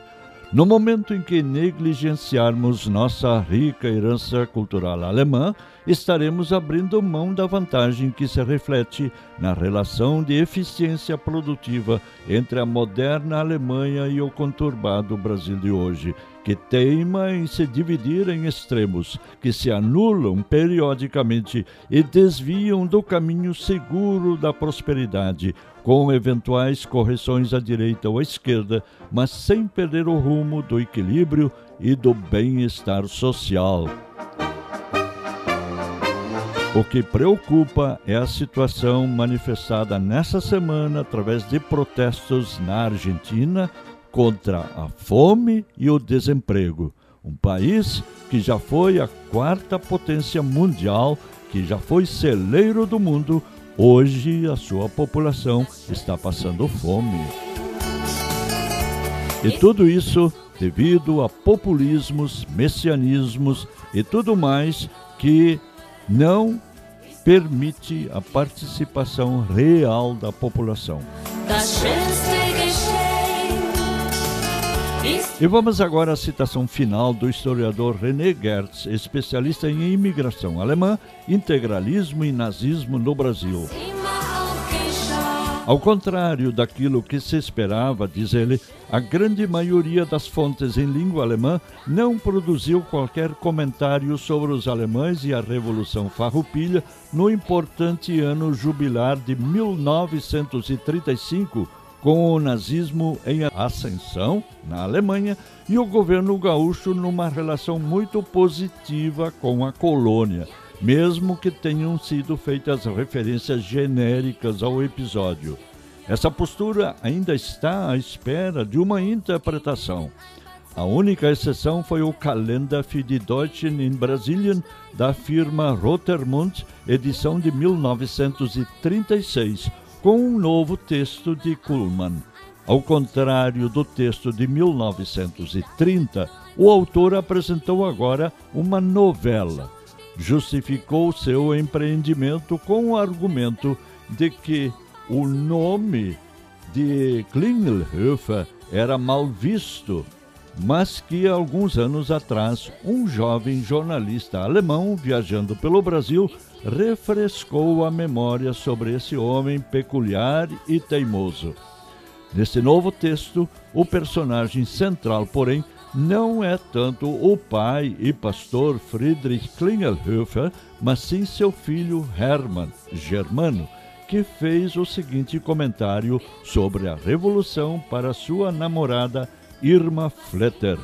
No momento em que negligenciarmos nossa rica herança cultural alemã, estaremos abrindo mão da vantagem que se reflete na relação de eficiência produtiva entre a moderna Alemanha e o conturbado Brasil de hoje, que teima em se dividir em extremos, que se anulam periodicamente e desviam do caminho seguro da prosperidade, com eventuais correções à direita ou à esquerda, mas sem perder o rumo do equilíbrio e do bem-estar social. O que preocupa é a situação manifestada nessa semana através de protestos na Argentina contra a fome e o desemprego. Um país que já foi a quarta potência mundial, que já foi celeiro do mundo, Hoje a sua população está passando fome. E tudo isso devido a populismos, messianismos e tudo mais que não permite a participação real da população. E vamos agora à citação final do historiador René Gertz, especialista em imigração alemã, integralismo e nazismo no Brasil. Ao contrário daquilo que se esperava, diz ele, a grande maioria das fontes em língua alemã não produziu qualquer comentário sobre os alemães e a Revolução Farroupilha no importante ano jubilar de 1935 com o nazismo em ascensão na Alemanha e o governo gaúcho numa relação muito positiva com a colônia, mesmo que tenham sido feitas referências genéricas ao episódio. Essa postura ainda está à espera de uma interpretação. A única exceção foi o Kalender für die Deutschen in Brasilien da firma Rotermund, edição de 1936, com um novo texto de Kuhlmann. Ao contrário do texto de 1930, o autor apresentou agora uma novela. Justificou seu empreendimento com o argumento de que o nome de Klingelhofer era mal visto, mas que alguns anos atrás um jovem jornalista alemão viajando pelo Brasil refrescou a memória sobre esse homem peculiar e teimoso. Nesse novo texto, o personagem central, porém, não é tanto o pai e pastor Friedrich Klingelhofer, mas sim seu filho Hermann, germano, que fez o seguinte comentário sobre a revolução para sua namorada Irma Fletter.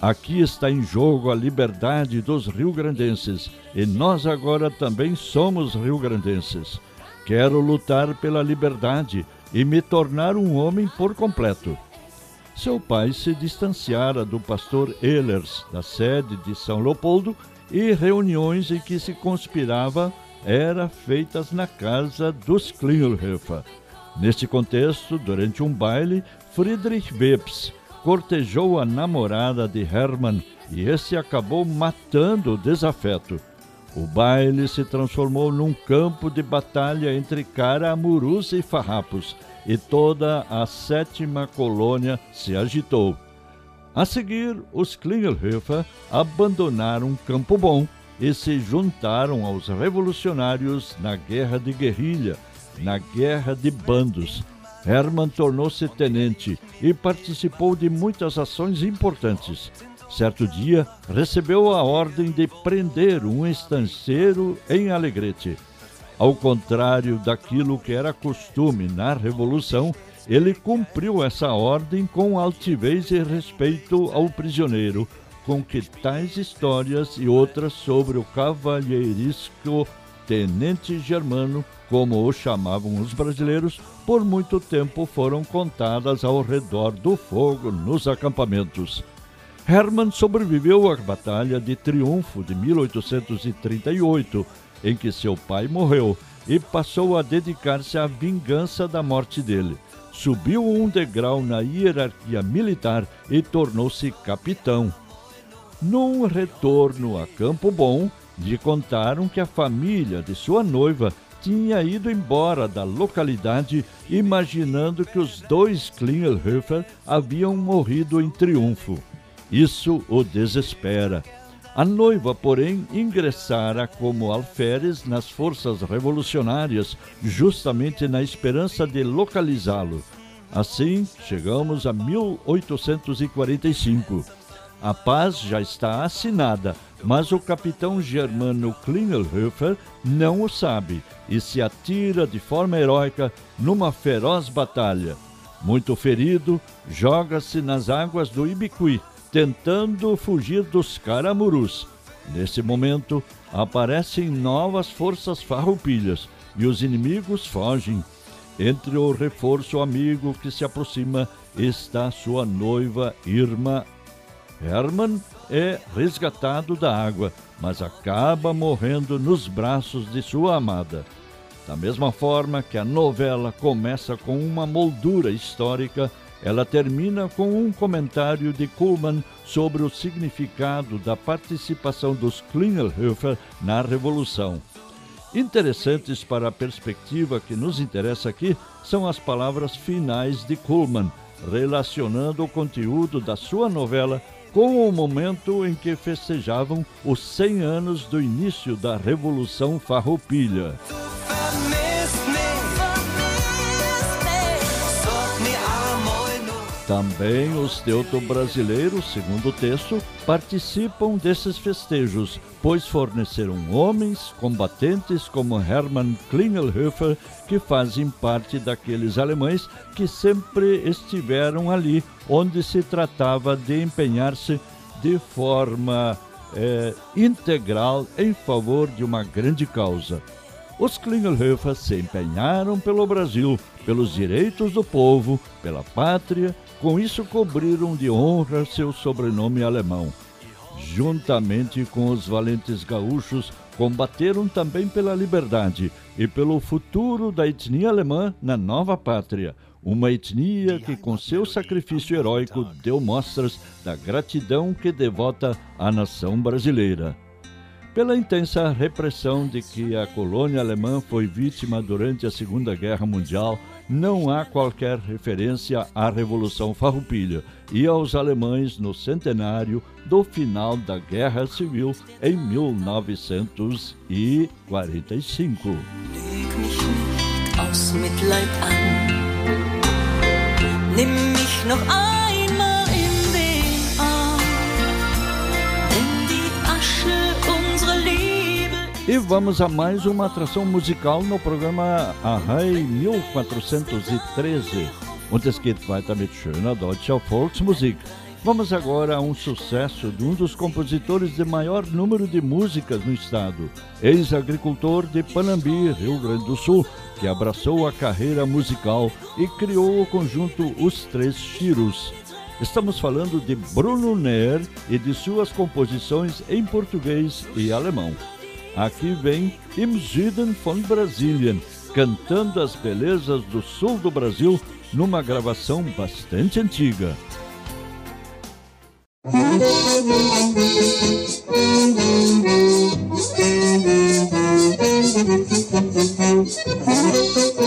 Aqui está em jogo a liberdade dos rio-grandenses e nós agora também somos rio-grandenses. Quero lutar pela liberdade e me tornar um homem por completo. Seu pai se distanciara do pastor Ehlers, da sede de São Leopoldo, e reuniões em que se conspirava eram feitas na casa dos Klingelhofer. Neste contexto, durante um baile, Friedrich Webs cortejou a namorada de Hermann e esse acabou matando o desafeto. O baile se transformou num campo de batalha entre caramurus e farrapos, e toda a sétima colônia se agitou. A seguir, os Klingelhofer abandonaram Campo Bom e se juntaram aos revolucionários na guerra de guerrilha, na guerra de bandos. Hermann tornou-se tenente e participou de muitas ações importantes. Certo dia, recebeu a ordem de prender um estanceiro em Alegrete. Ao contrário daquilo que era costume na Revolução, ele cumpriu essa ordem com altivez e respeito ao prisioneiro, com que tais histórias e outras sobre o cavalheirisco Tenente Germano, como o chamavam os brasileiros, por muito tempo foram contadas ao redor do fogo nos acampamentos. Hermann sobreviveu à Batalha de Triunfo de 1838, em que seu pai morreu, e passou a dedicar-se à vingança da morte dele. Subiu um degrau na hierarquia militar e tornou-se capitão. Num retorno a Campo Bom, lhe contaram que a família de sua noiva tinha ido embora da localidade, imaginando que os dois Klingelhofer haviam morrido em triunfo. Isso o desespera. A noiva, porém, ingressara como alferes nas forças revolucionárias, justamente na esperança de localizá-lo. Assim, chegamos a 1845. A paz já está assinada, mas o capitão germano Klingelhofer não o sabe e se atira de forma heróica numa feroz batalha. Muito ferido, joga-se nas águas do Ibiqui, tentando fugir dos caramurus. Nesse momento, aparecem novas forças farroupilhas e os inimigos fogem. Entre o reforço amigo que se aproxima está sua noiva Irma Hermann é resgatado da água, mas acaba morrendo nos braços de sua amada. Da mesma forma que a novela começa com uma moldura histórica, ela termina com um comentário de Kuhlmann sobre o significado da participação dos Klingelhofer na Revolução. Interessantes para a perspectiva que nos interessa aqui são as palavras finais de Kuhlmann, relacionando o conteúdo da sua novela com o momento em que festejavam os 100 anos do início da Revolução Farroupilha. Também os teuto-brasileiros, segundo o texto, participam desses festejos, pois forneceram homens combatentes como Hermann Klingelhofer, que fazem parte daqueles alemães que sempre estiveram ali, onde se tratava de empenhar-se de forma é, integral em favor de uma grande causa. Os Klingelhofer se empenharam pelo Brasil, pelos direitos do povo, pela pátria com isso, cobriram de honra seu sobrenome alemão. Juntamente com os valentes gaúchos, combateram também pela liberdade e pelo futuro da etnia alemã na nova pátria, uma etnia que, com seu sacrifício heróico, deu mostras da gratidão que devota à nação brasileira. Pela intensa repressão de que a colônia alemã foi vítima durante a Segunda Guerra Mundial, não há qualquer referência à Revolução Farroupilha e aos alemães no centenário do final da Guerra Civil em 1945. Nimm mich noch einmal E vamos a mais uma atração musical no programa Arrai 1413. Und es geht weiter mit schöner deutscher Volksmusik. Vamos agora a um sucesso de um dos compositores de maior número de músicas no estado, ex-agricultor de Panambi, Rio Grande do Sul, que abraçou a carreira musical e criou o conjunto Os Três Chiros. Estamos falando de Bruno Ner e de suas composições em português e alemão. Aqui vem Im Süden von Brasilien, cantando as belezas do sul do Brasil numa gravação bastante antiga.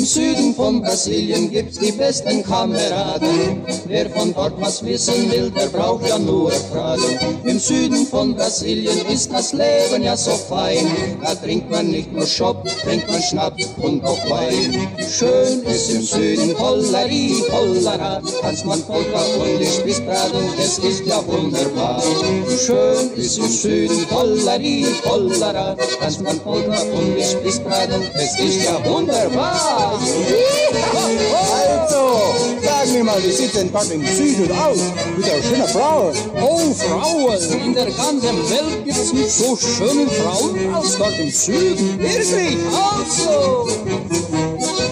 Im Süden von Brasilien gibt's die besten Kameraden. Wer von dort was wissen will, der braucht ja nur fragen. Im Süden von Brasilien ist das Leben ja so fein. Da trinkt man nicht nur Schopp, trinkt man Schnaps und auch Wein. Schön ist im Süden Hollerie, Hollara. Tanzt man Polka und die Spießbraten, das ist ja wunderbar. Schön ist im Süden Hollerie, Hollara. Tanzt man Polka und die Spießbraten, das ist ja wunderbar. Also, sag mir mal, wie sieht denn dort im Süden aus? Wieder schöne Frauen. Oh, Frauen! In der ganzen Welt gibt's nicht so schöne Frauen als dort im Süden. Wirklich? Also!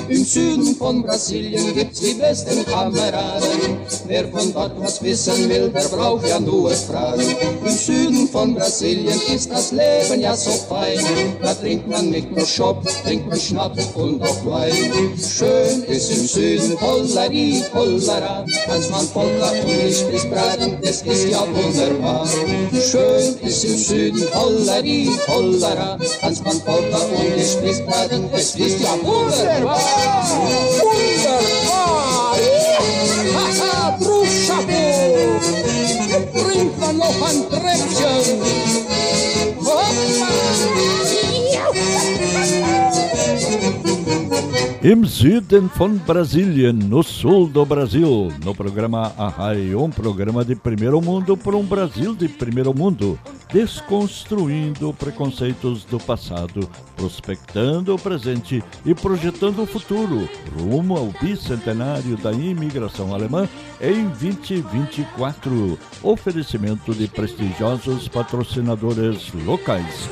Im Süden von Brasilien gibt's die besten Kameraden. Wer von dort was wissen will, der braucht ja nur fragen. Im Süden von Brasilien ist das Leben ja so fein. Da trinkt man nicht nur Schopp, trinkt man Schnaps und auch Wein. Schön ist im Süden Hollerie, Hollara. Als man Polka und nicht braten, das ist ja wunderbar. Schön ist im Süden Hollerie, Hollara. Als man Polka und nicht braten, das ist ja wunderbar. Lohan Direction. Im Süden von Brasilien, no sul do Brasil, no programa Arrai, um programa de primeiro mundo para um Brasil de primeiro mundo, desconstruindo preconceitos do passado, prospectando o presente e projetando o futuro, rumo ao bicentenário da imigração alemã em 2024. Oferecimento de prestigiosos patrocinadores locais.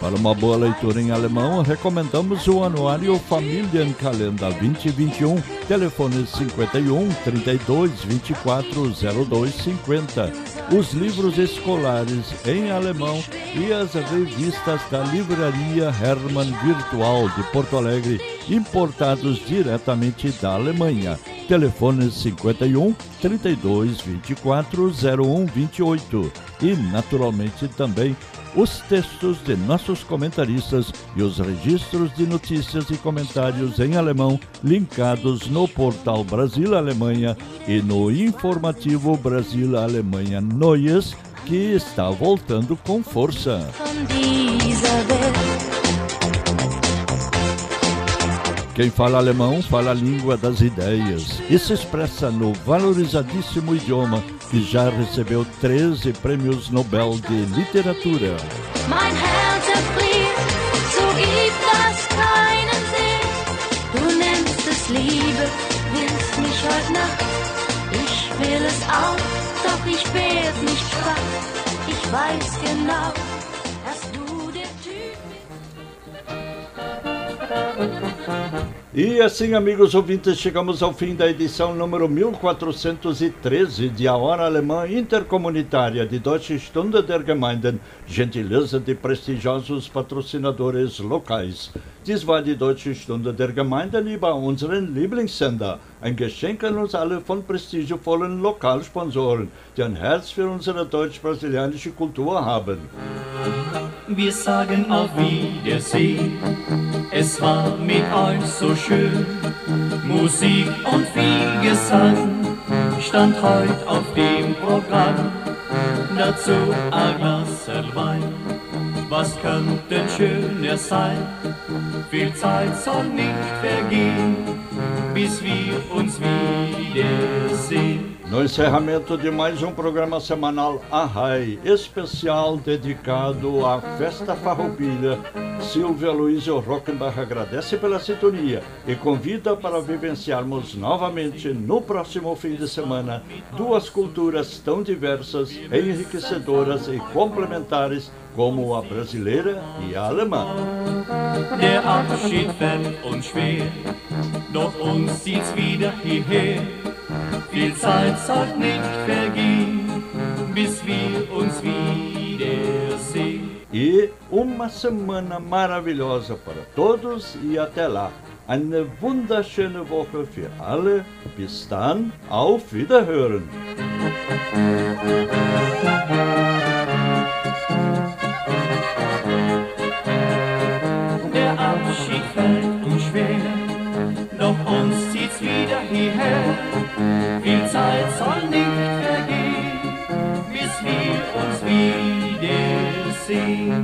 Para uma boa leitura em alemão, recomendamos o Anuário Familienkalender 2021, telefone 51 32 24 02 50. Os livros escolares em alemão e as revistas da Livraria Hermann Virtual de Porto Alegre, importados diretamente da Alemanha. Telefone 51 32 24 01 28. E, naturalmente, também os textos de nossos comentaristas e os registros de notícias e comentários em alemão linkados no portal Brasil Alemanha e no informativo Brasil Alemanha Neues, que está voltando com força. Quem fala alemão fala a língua das ideias e se expressa no valorizadíssimo idioma que já recebeu 13 prêmios Nobel de Literatura. Ich will es auch, doch ich werd nicht schwach. Ich weiß genau, E assim, amigos ouvintes, chegamos ao fim da edição número 1413 de A Hora Alemã Intercomunitária de Deutsche Stunde der Gemeinden, gentileza de prestigiosos patrocinadores locais. Dies war die Deutsche Stunde der Gemeinden über unseren Lieblingssender. Ein Geschenk an uns alle von prestigiovollen Lokalsponsoren, die ein Herz für unsere deutsch-brasilianische Kultur haben. Wir sagen auf Wiedersehen. Es war mit euch so schön. Musik und viel Gesang stand heute auf dem Programm. Dazu ein Glas Wein. Was schöner sein? Viel Zeit soll nicht vergehen. bis wir uns wiedersehen. No encerramento de mais um programa semanal Arrai, especial dedicado à Festa Farroupilha, Silvia Luísa Rockenbach agradece pela sintonia e convida para vivenciarmos novamente no próximo fim de semana duas culturas tão diversas, enriquecedoras e complementares como a brasileira e a alemã. Der Abschied fällt uns schwer, doch uns zieht's wieder hierher. Viel Zeit soll nicht vergehen, bis wir uns wiedersehen. E uma semana maravilhosa para todos e até lá. Eine wunderschöne Woche für alle. Bis dann, auf Wiederhören. Der Abschied fällt uns schwer, doch uns zieht's wieder hierher. Viel Zeit soll nicht vergehen, bis wir uns wiedersehen.